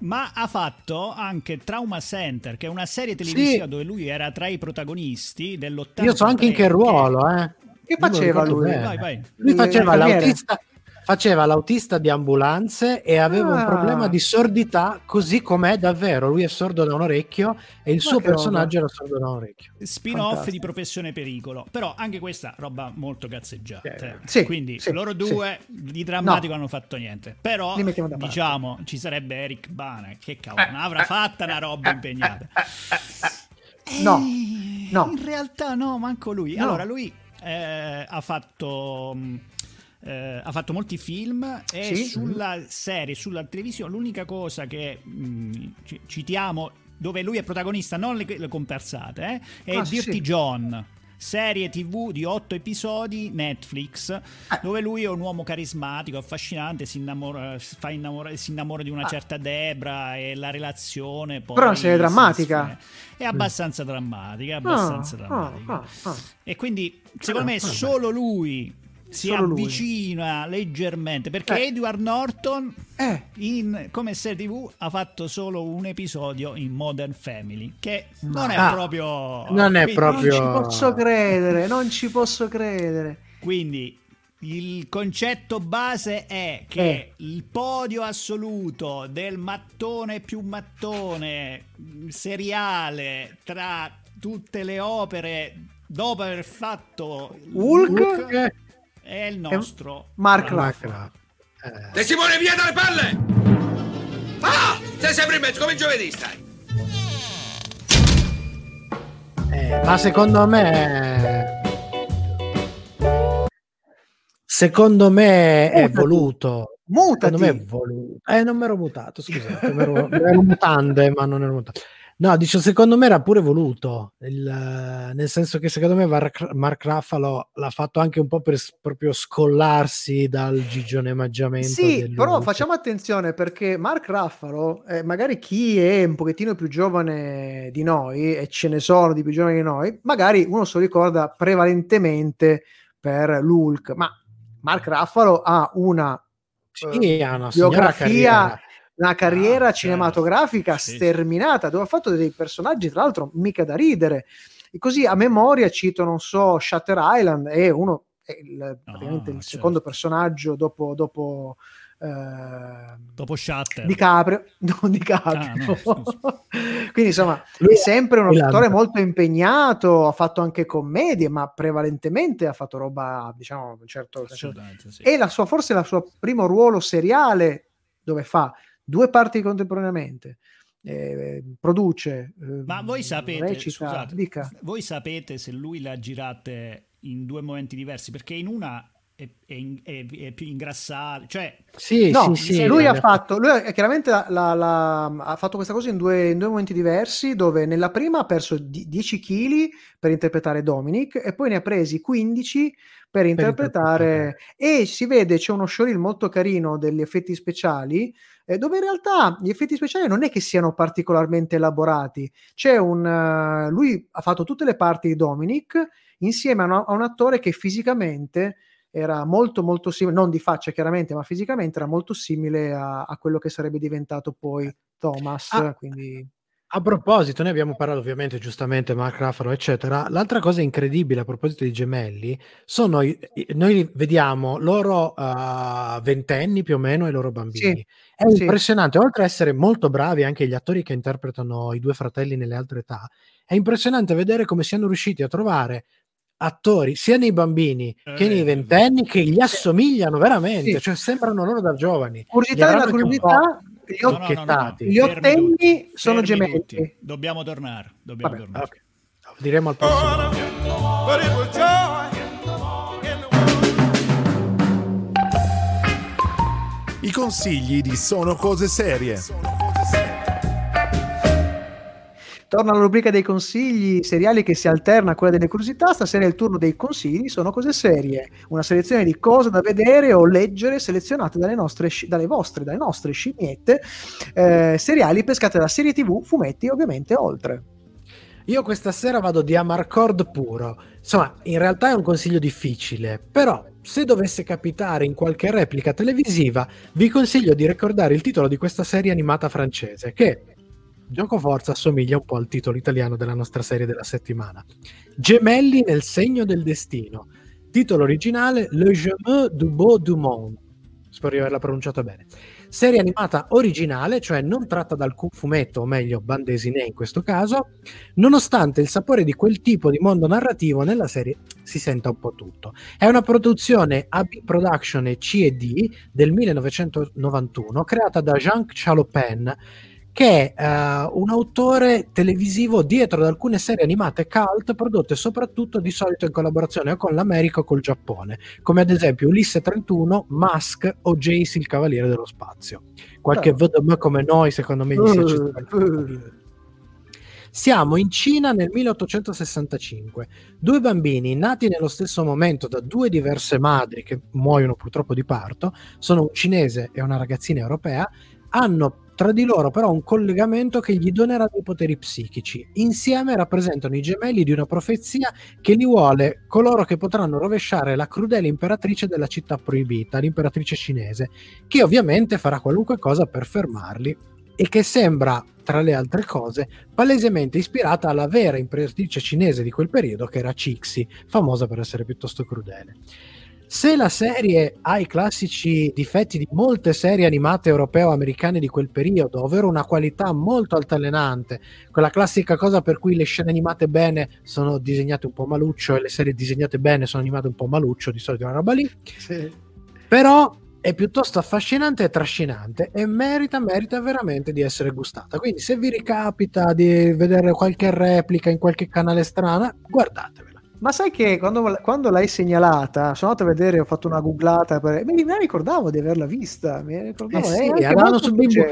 Ma ha fatto anche Trauma Center, che è una serie televisiva Sì. dove lui era tra i protagonisti dell'80. Io so anche in che ruolo, eh. Che faceva lui? bene. Vai, vai. Lui faceva l'autista, faceva l'autista di ambulanze e aveva un Ah. problema di sordità, così com'è davvero. Lui è sordo da un orecchio e il Ma suo personaggio era sordo da un orecchio. Spin-off Fantastico. di Professione Pericolo, però anche questa roba molto cazzeggiata. Eh, sì, Quindi sì, loro sì. due di drammatico No. hanno fatto niente. Però diciamo ci sarebbe Eric Bana che cavolo, non avrà fatta una roba impegnata. [laughs] No, Eh, no. In realtà no, manco lui. No. Allora lui eh, ha fatto mh, eh, ha fatto molti film e Sì. sulla serie, sulla televisione, l'unica cosa che mh, ci- citiamo dove lui è protagonista, non le, le comparsate, eh, è Ah, Dirty sì. John. Serie TV di otto episodi Netflix, Eh. dove lui è un uomo carismatico, affascinante, si innamora, innamora- si innamora di una certa Debra e la relazione. Poi Ah. Però è una serie si drammatica. È abbastanza drammatica, è Ah, abbastanza ah, drammatica. ah, ah. E quindi, secondo me, Ah, solo lui si Solo lui. avvicina leggermente perché Eh. Edward Norton Eh, in, come serie tv ha fatto solo un episodio in Modern Family che non è Ah, proprio non è proprio- non ci posso credere, non ci posso credere. quindi il concetto base è che Eh. il podio assoluto del mattone più mattone seriale tra tutte le opere dopo aver fatto Hulk? Eh, è il nostro Mark. Ruffalo. Eh, Te Simone, via dalle palle! Ah! Sei sempre in mezzo, come giovedì stai. eh, ma secondo me secondo me è voluto Mutati. Secondo me è voluto. Eh, non mi ero mutato, scusate, mi ero, ero mutande, ma non ero mutato. No, dice, secondo me era pure voluto, il- nel senso che secondo me Mark, Ruffalo l'ha fatto anche un po' per proprio scollarsi dal gigionemaggiamento. Sì, del però facciamo attenzione perché Mark Ruffalo, eh, magari chi è un pochettino più giovane di noi, e ce ne sono di più giovani di noi, magari uno se lo ricorda prevalentemente per l'Hulk, ma Mark Ruffalo ha una Sì, ha una biografia. Una carriera Ah, certo. cinematografica Sì, sterminata, dove ha fatto dei personaggi, tra l'altro, mica da ridere. E così a memoria cito, non so, Shutter Island, è uno, è il, praticamente il certo. secondo personaggio dopo, dopo eh, dopo Shutter di Caprio, [laughs] non di Caprio. Ah, no. [laughs] Quindi insomma Lui- è sempre uno attore l'ha- molto impegnato, ha fatto anche commedie, ma prevalentemente ha fatto roba, diciamo, certo, assolutamente sì. e la sua, forse il suo primo ruolo seriale dove fa due parti contemporaneamente, eh, produce, eh, Ma voi sapete, recita, scusate, dica. voi sapete se lui le ha girate in due momenti diversi? Perché in una è, è è- è più ingrassata, cioè Sì, No, sì, sì. lui ha fatto, lui ha- chiaramente la- la- la- ha fatto questa cosa in due, in due momenti diversi, dove nella prima ha perso di- 10 kg per interpretare Dominic e poi ne ha presi 15 per interpretare, e si vede c'è uno showreel molto carino degli effetti speciali eh, dove in realtà gli effetti speciali non è che siano particolarmente elaborati c'è un eh, lui ha fatto tutte le parti di Dominic insieme a, una- a un attore che fisicamente era molto molto simile, non di faccia chiaramente, ma fisicamente era molto simile a, a quello che sarebbe diventato poi Thomas. Ah, quindi A proposito, noi abbiamo parlato ovviamente giustamente Mark Ruffalo, eccetera. L'altra cosa incredibile a proposito di gemelli sono i- noi vediamo loro uh, ventenni più o meno e i loro bambini. Sì, È sì. impressionante, oltre ad essere molto bravi anche gli attori che interpretano i due fratelli nelle altre età, è impressionante vedere come siano riusciti a trovare attori sia nei bambini che Eh, nei ventenni che gli assomigliano veramente, Sì. cioè sembrano loro da giovani. curiosità anche un curiosità, gli, No, no, no, no, no, occhettati. gli ottenni tutti, sono gemelli. tutti. Dobbiamo tornare, dobbiamo Vabbè, tornare. Ok, lo diremo al prossimo. I consigli di Sono Cose Serie. Torna la rubrica dei consigli seriali che si alterna a quella delle curiosità. Stasera è il turno dei consigli. Sono cose serie, una selezione di cose da vedere o leggere selezionate dalle, nostre, dalle vostre, dalle nostre scimmiette eh, seriali pescate da serie TV, fumetti, ovviamente oltre. Io questa sera vado di Amarcord puro. Insomma, in realtà è un consiglio difficile, però se dovesse capitare in qualche replica televisiva, vi consiglio di ricordare il titolo di questa serie animata francese, che gioco forza assomiglia un po' al titolo italiano della nostra serie della settimana. Gemelli nel segno del destino. Titolo originale Le Chemin du Beau du Monde. Spero di averla pronunciata bene serie animata originale, cioè non tratta da alcun fumetto, o meglio, bandesine in questo caso, nonostante il sapore di quel tipo di mondo narrativo nella serie si senta un po' tutto. È una produzione AB Production C&D del 1991, creata da Jean Chalopin, che è uh, un autore televisivo dietro ad alcune serie animate cult prodotte soprattutto di solito in collaborazione con l'America o col Giappone, come ad esempio Ulisse 31, Mask o Jace il Cavaliere dello Spazio. Qualche. VDM come noi secondo me gli si accetta siamo in Cina nel 1865. Due bambini nati nello stesso momento da due diverse madri che muoiono purtroppo di parto, sono un cinese e una ragazzina europea, hanno tra di loro però un collegamento che gli donerà dei poteri psichici. Insieme rappresentano i gemelli di una profezia che li vuole coloro che potranno rovesciare la crudele imperatrice della città proibita, l'imperatrice cinese, che ovviamente farà qualunque cosa per fermarli e che sembra, tra le altre cose, palesemente ispirata alla vera imperatrice cinese di quel periodo che era Cixi, famosa per essere piuttosto crudele. Se la serie ha i classici difetti di molte serie animate europeo-americane di quel periodo, ovvero una qualità molto altalenante, quella classica cosa per cui le scene animate bene sono disegnate un po' maluccio e le serie disegnate bene sono animate un po' maluccio, di solito è una roba lì. Sì. Però è piuttosto affascinante e trascinante e merita, merita veramente di essere gustata. Quindi se vi ricapita di vedere qualche replica in qualche canale strana, guardatevela. Ma sai che quando, quando, l'hai segnalata, sono andato a vedere, ho fatto una googlata, per... mi, mi ricordavo di averla vista, mi ricordavo, eh sì, erano su Bimbo,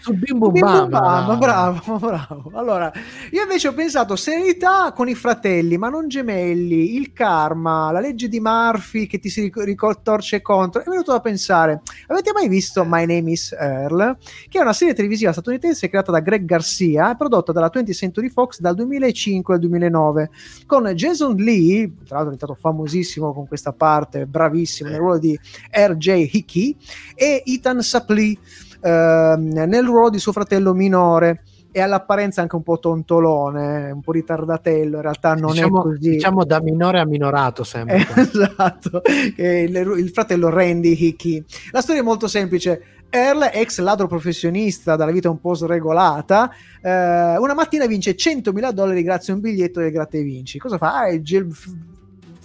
su Bimbo, Bimbo Bam, bravo, bravo. Allora, io invece ho pensato serenità con i fratelli, ma non gemelli, il karma, la legge di Murphy che ti si ritorce contro, è venuto da pensare, avete mai visto My Name is Earl? Che è una serie televisiva statunitense creata da Greg Garcia e prodotta dalla 20th Century Fox dal 2005 al 2009, con Jason Lee Lee, tra l'altro è diventato famosissimo con questa parte, bravissimo nel ruolo di R.J. Hickey, e Ethan Suplee eh, nel ruolo di suo fratello minore e all'apparenza anche un po' tontolone, un po' ritardatello, in realtà non diciamo, è così. Diciamo da minore a minorato sempre. [laughs] esatto, il, il, fratello Randy Hickey. La storia è molto semplice. Earl, ex ladro professionista dalla vita un po' sregolata, eh, una mattina vince 100.000 dollari grazie a un biglietto del Gratte e Vinci. Cosa fa? Ah, gel-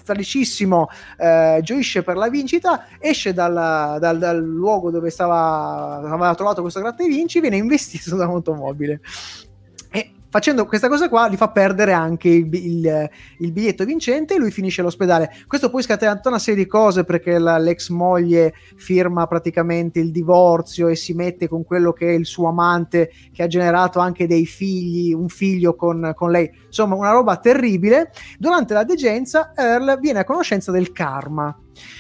felicissimo, eh, gioisce per la vincita, esce dal, dal, dal luogo dove stava, aveva trovato questo gratte e vinci, viene investito [laughs] da un'automobile facendo questa cosa qua gli fa perdere anche il, il, il, biglietto vincente e lui finisce all'ospedale. Questo poi scatena tutta una serie di cose perché la, l'ex moglie firma praticamente il divorzio e si mette con quello che è il suo amante che ha generato anche dei figli, un figlio con, con lei. Insomma, una roba terribile. Durante la degenza Earl viene a conoscenza del karma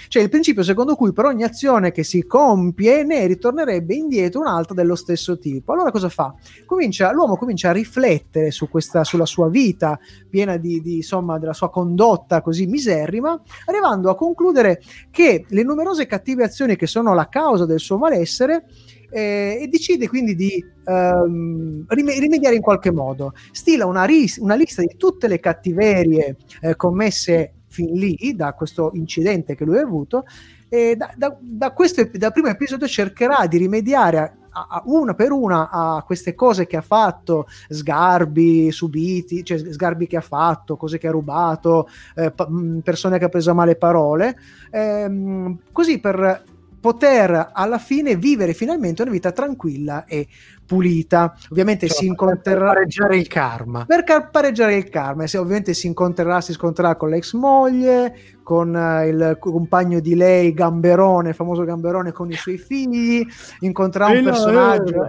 cioè il principio secondo cui per ogni azione che si compie ne ritornerebbe indietro un'altra dello stesso tipo. Allora cosa fa? Comincia, l'uomo comincia a riflettere su questa, sulla sua vita piena di, di, insomma, della sua condotta così miserrima, arrivando a concludere che le numerose cattive azioni che sono la causa del suo malessere eh, e decide quindi di ehm, rimediare in qualche modo. Stila una, ris- una, lista di tutte le cattiverie eh, commesse fin lì, da questo incidente che lui ha avuto, e da, da, da questo, dal primo episodio cercherà di rimediare a, a, una per una a queste cose che ha fatto, sgarbi subiti, cioè sgarbi che ha fatto, cose che ha rubato, eh, persone che ha preso a male parole, ehm, così per poter alla fine vivere finalmente una vita tranquilla e pulita. Ovviamente Cioè, si per incontrerà pareggiare il karma. per pareggiare il karma. E se ovviamente si incontrerà, si scontrerà con l'ex moglie, con eh, il compagno di lei, Gamberone, famoso Gamberone con i suoi figli, incontrerà un Ehi là, personaggio.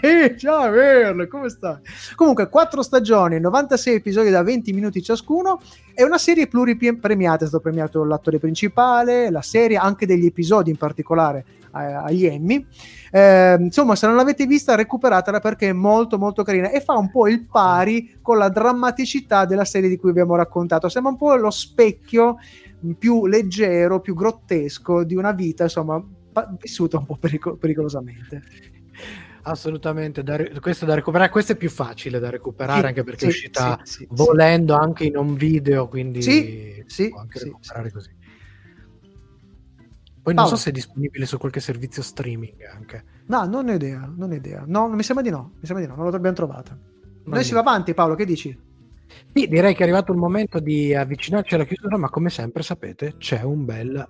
Eh, ciao, Merle, come stai? Comunque, quattro stagioni, 96 episodi da 20 minuti ciascuno. È una serie pluripremiata, è stato premiato l'attore principale, la serie, anche degli episodi in particolare agli Emmy. Eh, insomma, se non l'avete vista, recuperatela perché è molto molto carina e fa un po' il pari con la drammaticità della serie di cui abbiamo raccontato. Sembra un po' lo specchio più leggero, più grottesco di una vita, insomma, vissuta un po' perico- pericolosamente. Assolutamente, da ri- questo da recuperare. Questo è più facile da recuperare Sì, anche perché sì, è uscita sì, volendo anche in un video, quindi Sì, sì, anche recuperare così. Poi non Paolo. so se è disponibile su qualche servizio streaming anche. No, non ho idea, non ho idea. No, mi sembra di no, mi sembra di no, non l'abbiamo trovata. Noi Va si va avanti, Paolo, che dici? Sì, direi che è arrivato il momento di avvicinarci alla chiusura, ma come sempre sapete c'è un bel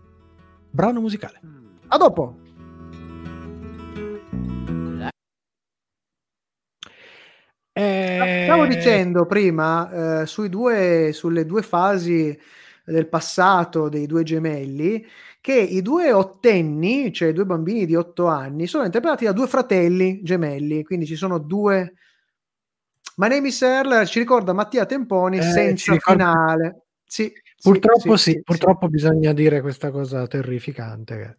brano musicale. A dopo! Eh, Stavo dicendo prima eh, sui due, sulle due fasi del passato dei due gemelli che i due ottenni, cioè i due bambini di otto anni, sono interpretati da due fratelli gemelli, quindi ci sono due... My name is Earl ci ricorda Mattia Temponi Eh, senza ricorda- finale. Sì, Purtroppo sì, sì, purtroppo bisogna dire questa cosa terrificante.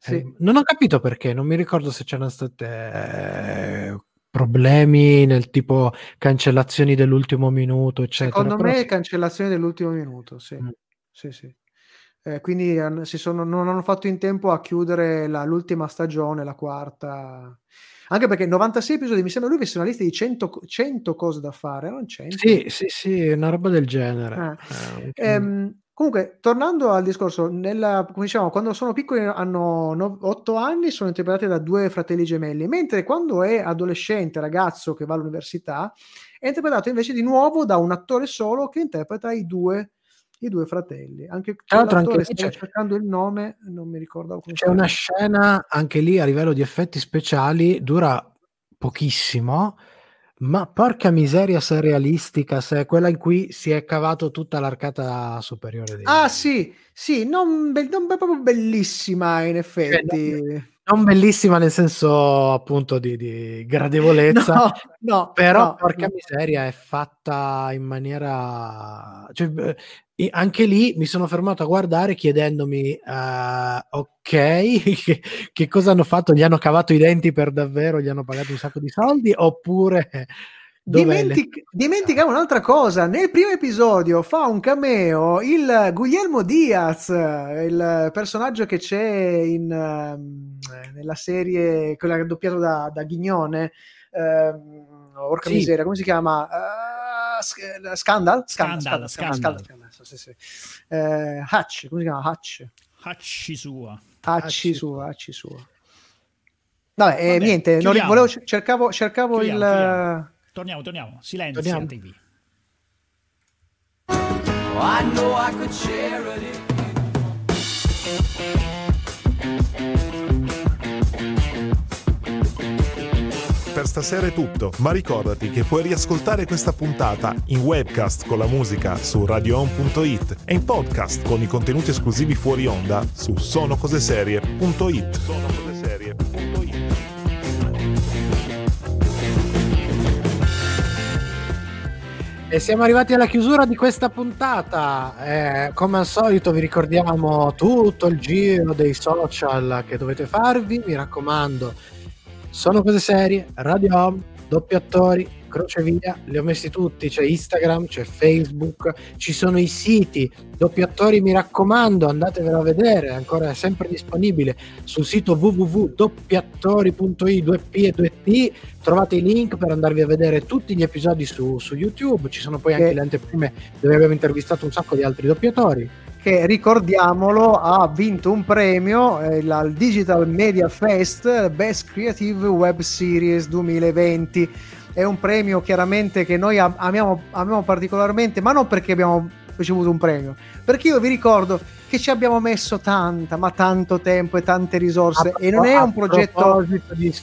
Sì. eh, non ho capito perché, non mi ricordo se c'erano state eh, problemi nel tipo cancellazioni dell'ultimo minuto, eccetera. Secondo però me sì. cancellazione dell'ultimo minuto, sì. Mm. Sì, sì. Eh, quindi sono- non hanno fatto in tempo a chiudere la- l'ultima stagione, la quarta. Anche perché 96 episodi, mi sembra lui avesse una lista di 100, co- 100 cose da fare, erano 100? Sì, sì, sì, una roba del genere. Ah. Eh, anche- Ehm, comunque, tornando al discorso, nella, come diciamo, quando sono piccoli hanno 8 anni, sono interpretati da due fratelli gemelli, mentre quando è adolescente, ragazzo che va all'università, è interpretato invece di nuovo da un attore solo che interpreta i due, i due fratelli. Anche Tra l'altro anche stavo cercando il nome, non mi ricordo come C'è una scena anche lì a livello di effetti speciali, dura pochissimo, ma porca miseria se è realistica, se è quella in cui si è cavato tutta l'arcata superiore. Dei... Ah sì, sì, non, be- non be- proprio bellissima in effetti. Non bellissima nel senso appunto di, di gradevolezza, [laughs] No, no, però no, porca miseria è fatta in maniera... Cioè, e anche lì mi sono fermato a guardare chiedendomi, eh, ok, che, [laughs] che cosa hanno fatto? Gli hanno cavato i denti per davvero? Gli hanno pagato un sacco di soldi? Oppure... [laughs] dov'è le- Dimentic- dimentica un'altra cosa. Nel primo episodio fa un cameo il Guglielmo Diaz, il personaggio che c'è in, ehm, nella serie, quella doppiato da, da Ghignone. ehm, orca Sì. miseria, come si chiama? Eh, Sc- Scandal? Scandal, Scandal, Scandal. Scandal, sì, sì. Eh, Hutch, come si chiama? Hutch. Hacci sua. Hacci Hutch. sua, Hacci sua. Vabbè, eh, Vabbè, niente, non volevo, cercavo, cercavo Chiudiamo, il... chiudiamo. Torniamo, torniamo. Silenzio, Torniamo. TV. Per stasera è tutto, ma ricordati che puoi riascoltare questa puntata in webcast con la musica su radioon.it e in podcast con i contenuti esclusivi fuori onda su sonocoseserie.it. E siamo arrivati alla chiusura di questa puntata. Eh, come al solito vi ricordiamo tutto il giro dei social che dovete farvi. Mi raccomando, sono cose serie, Radio Home, doppi attori, crocevia, li ho messi tutti, c'è Instagram, c'è Facebook, ci sono i siti, doppi attori mi raccomando, andatevelo a vedere, è ancora sempre disponibile sul sito www.doppiattori.it 2p e 2t trovate i link per andarvi a vedere tutti gli episodi su, su YouTube, ci sono poi anche Che- le anteprime dove abbiamo intervistato un sacco di altri doppiatori. Che ricordiamolo ha vinto un premio eh, al Digital Media Fest Best Creative Web Series 2020 è un premio chiaramente che noi am- amiamo, amiamo particolarmente ma non perché abbiamo ricevuto un premio. Perché io vi ricordo che ci abbiamo messo tanta, ma tanto tempo e tante risorse A- e non è un progetto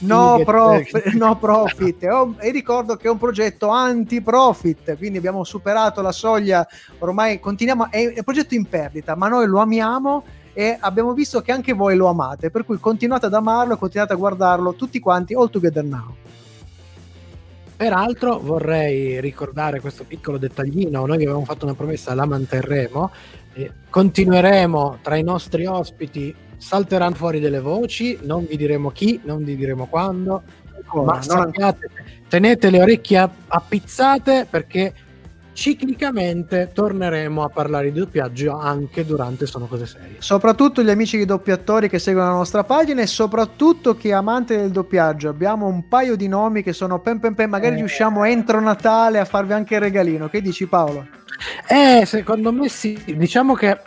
no, prof- tecniche. [laughs] no profit. Un- e ricordo che è un progetto anti-profit, quindi abbiamo superato la soglia, ormai continuiamo, è è un progetto in perdita, ma noi lo amiamo e abbiamo visto che anche voi lo amate, per cui continuate ad amarlo e continuate a guardarlo tutti quanti all together now. Peraltro vorrei ricordare questo piccolo dettaglino, noi vi avevamo fatto una promessa, la manterremo, continueremo tra i nostri ospiti, salteranno fuori delle voci, non vi diremo chi, non vi diremo quando, Ancora, ma sappiate, tenete le orecchie appizzate perché ciclicamente torneremo a parlare di doppiaggio anche durante Sono Cose Serie. Soprattutto gli amici di doppiatori che seguono la nostra pagina e soprattutto chi è amante del doppiaggio. Abbiamo un paio di nomi che sono pen pen pen, magari Eh. riusciamo entro Natale a farvi anche il regalino. Che dici Paolo? Eh, secondo me sì, diciamo che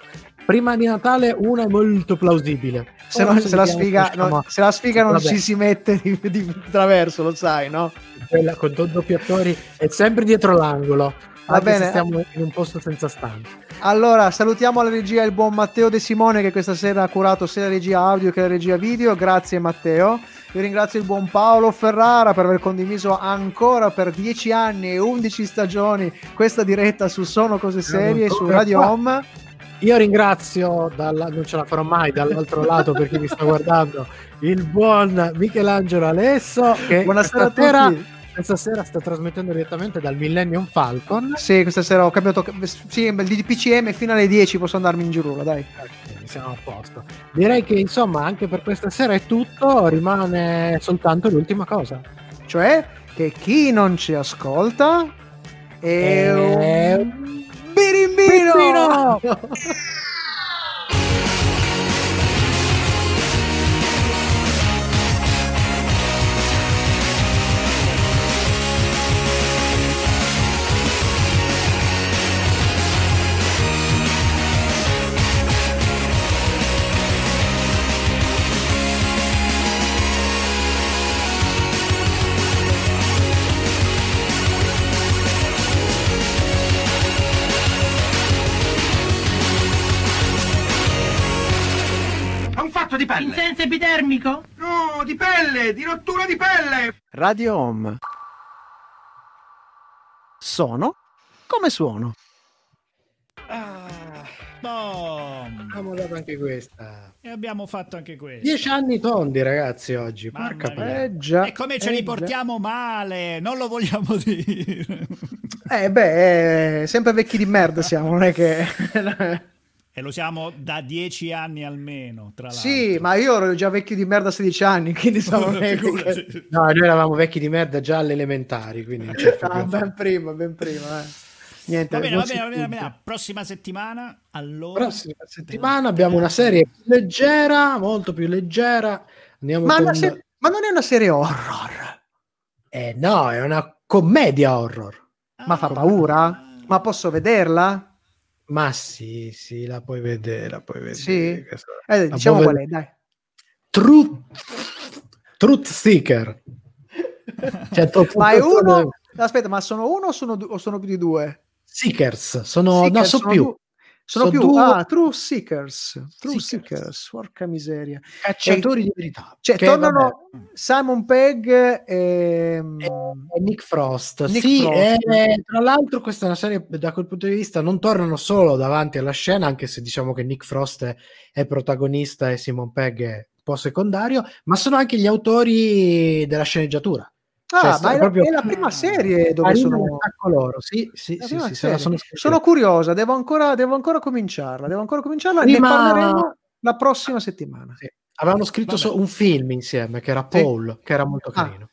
prima di Natale una è molto plausibile. Se, no- se la sfiga, no, se la sfiga non Vabbè. ci si mette di, di traverso, lo sai, no? quella con doppiatori è sempre dietro l'angolo. Va bene. stiamo in un posto senza stanze. Allora, salutiamo alla regia il buon Matteo De Simone che questa sera ha curato sia la regia audio che la regia video. Grazie Matteo. Io ringrazio il buon Paolo Ferrara per aver condiviso ancora per 10 anni e 11 stagioni questa diretta su Sono Cose Serie su Radio Home. Io ringrazio, dalla- non ce la farò mai dall'altro lato per chi mi sta guardando, il buon Michelangelo Alesso che Buonasera questa sera, a tutti. Questa sera sta trasmettendo direttamente dal Millennium Falcon. Sì, questa sera ho cambiato. Sì, il DPCM fino alle 10 posso andarmi in girola, dai. Ok, siamo a posto. Direi che insomma anche per questa sera è tutto, rimane soltanto l'ultima cosa. Cioè, che chi non ci ascolta è È un birimbino! È [laughs] epidermico? No, di pelle, di rottura di pelle. Radio Home. Sono come suono. Ah. Abbiamo dato anche questa. E abbiamo fatto anche questo. Dieci anni tondi, ragazzi, oggi. Mamma Porca già. E come ce eh li già. portiamo male? Non lo vogliamo [laughs] dire. Eh beh, eh, sempre vecchi di merda siamo, non è che... e lo siamo da dieci anni almeno, tra l'altro. sì, ma io ero già vecchio di merda a 16 anni, [laughs] quindi che... Figurati. [laughs] No, noi eravamo vecchi di merda già alle elementari, quindi non c'è Ah, ben prima, ben prima. Eh. Niente, Va bene, va bene, va bene, va bene. Prossima settimana, allora... Prossima settimana abbiamo una serie più leggera, molto più leggera. Andiamo Ma, con... se- ma non è una serie horror? Eh no, è una commedia horror. Ma fa paura? Ma posso vederla? Ma sì, sì, la puoi vedere, la puoi vedere. Sì? Eh, diciamo qual è, dai. Truth, Truth Seeker. [laughs] Cioè, Ma è uno... Aspetta, ma sono uno o sono, du- o sono più di due? Seekers, sono, Seekers, no, sono più. du- Sono Sono più, due- ah, True Seekers, True Seekers. Seekers, porca miseria. Cacciatori di verità. Cioè, che, tornano vabbè, Simon Pegg e... è Nick Frost. Nick sì, Frost. e, tra l'altro questa è una serie da quel punto di vista non tornano solo davanti alla scena, anche se diciamo che Nick Frost è, è protagonista e Simon Pegg è un po' secondario, ma sono anche gli autori della sceneggiatura. Ah, Cioè, ma è, la- proprio- è la prima serie dove sono... attacco loro, sì, sì, la sì, sì, la sono. Sono curiosa, devo ancora, devo ancora cominciarla, devo ancora cominciarla, ne Prima- parleremo la prossima settimana. Sì. Avevano scritto Vabbè. so- un film insieme che era Sì. Paul, che era molto Ah. carino.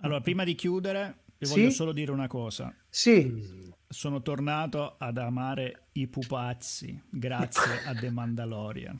Allora, prima di chiudere, vi Sì? voglio solo dire una cosa. Sì, Sono tornato ad amare i pupazzi grazie a The Mandalorian.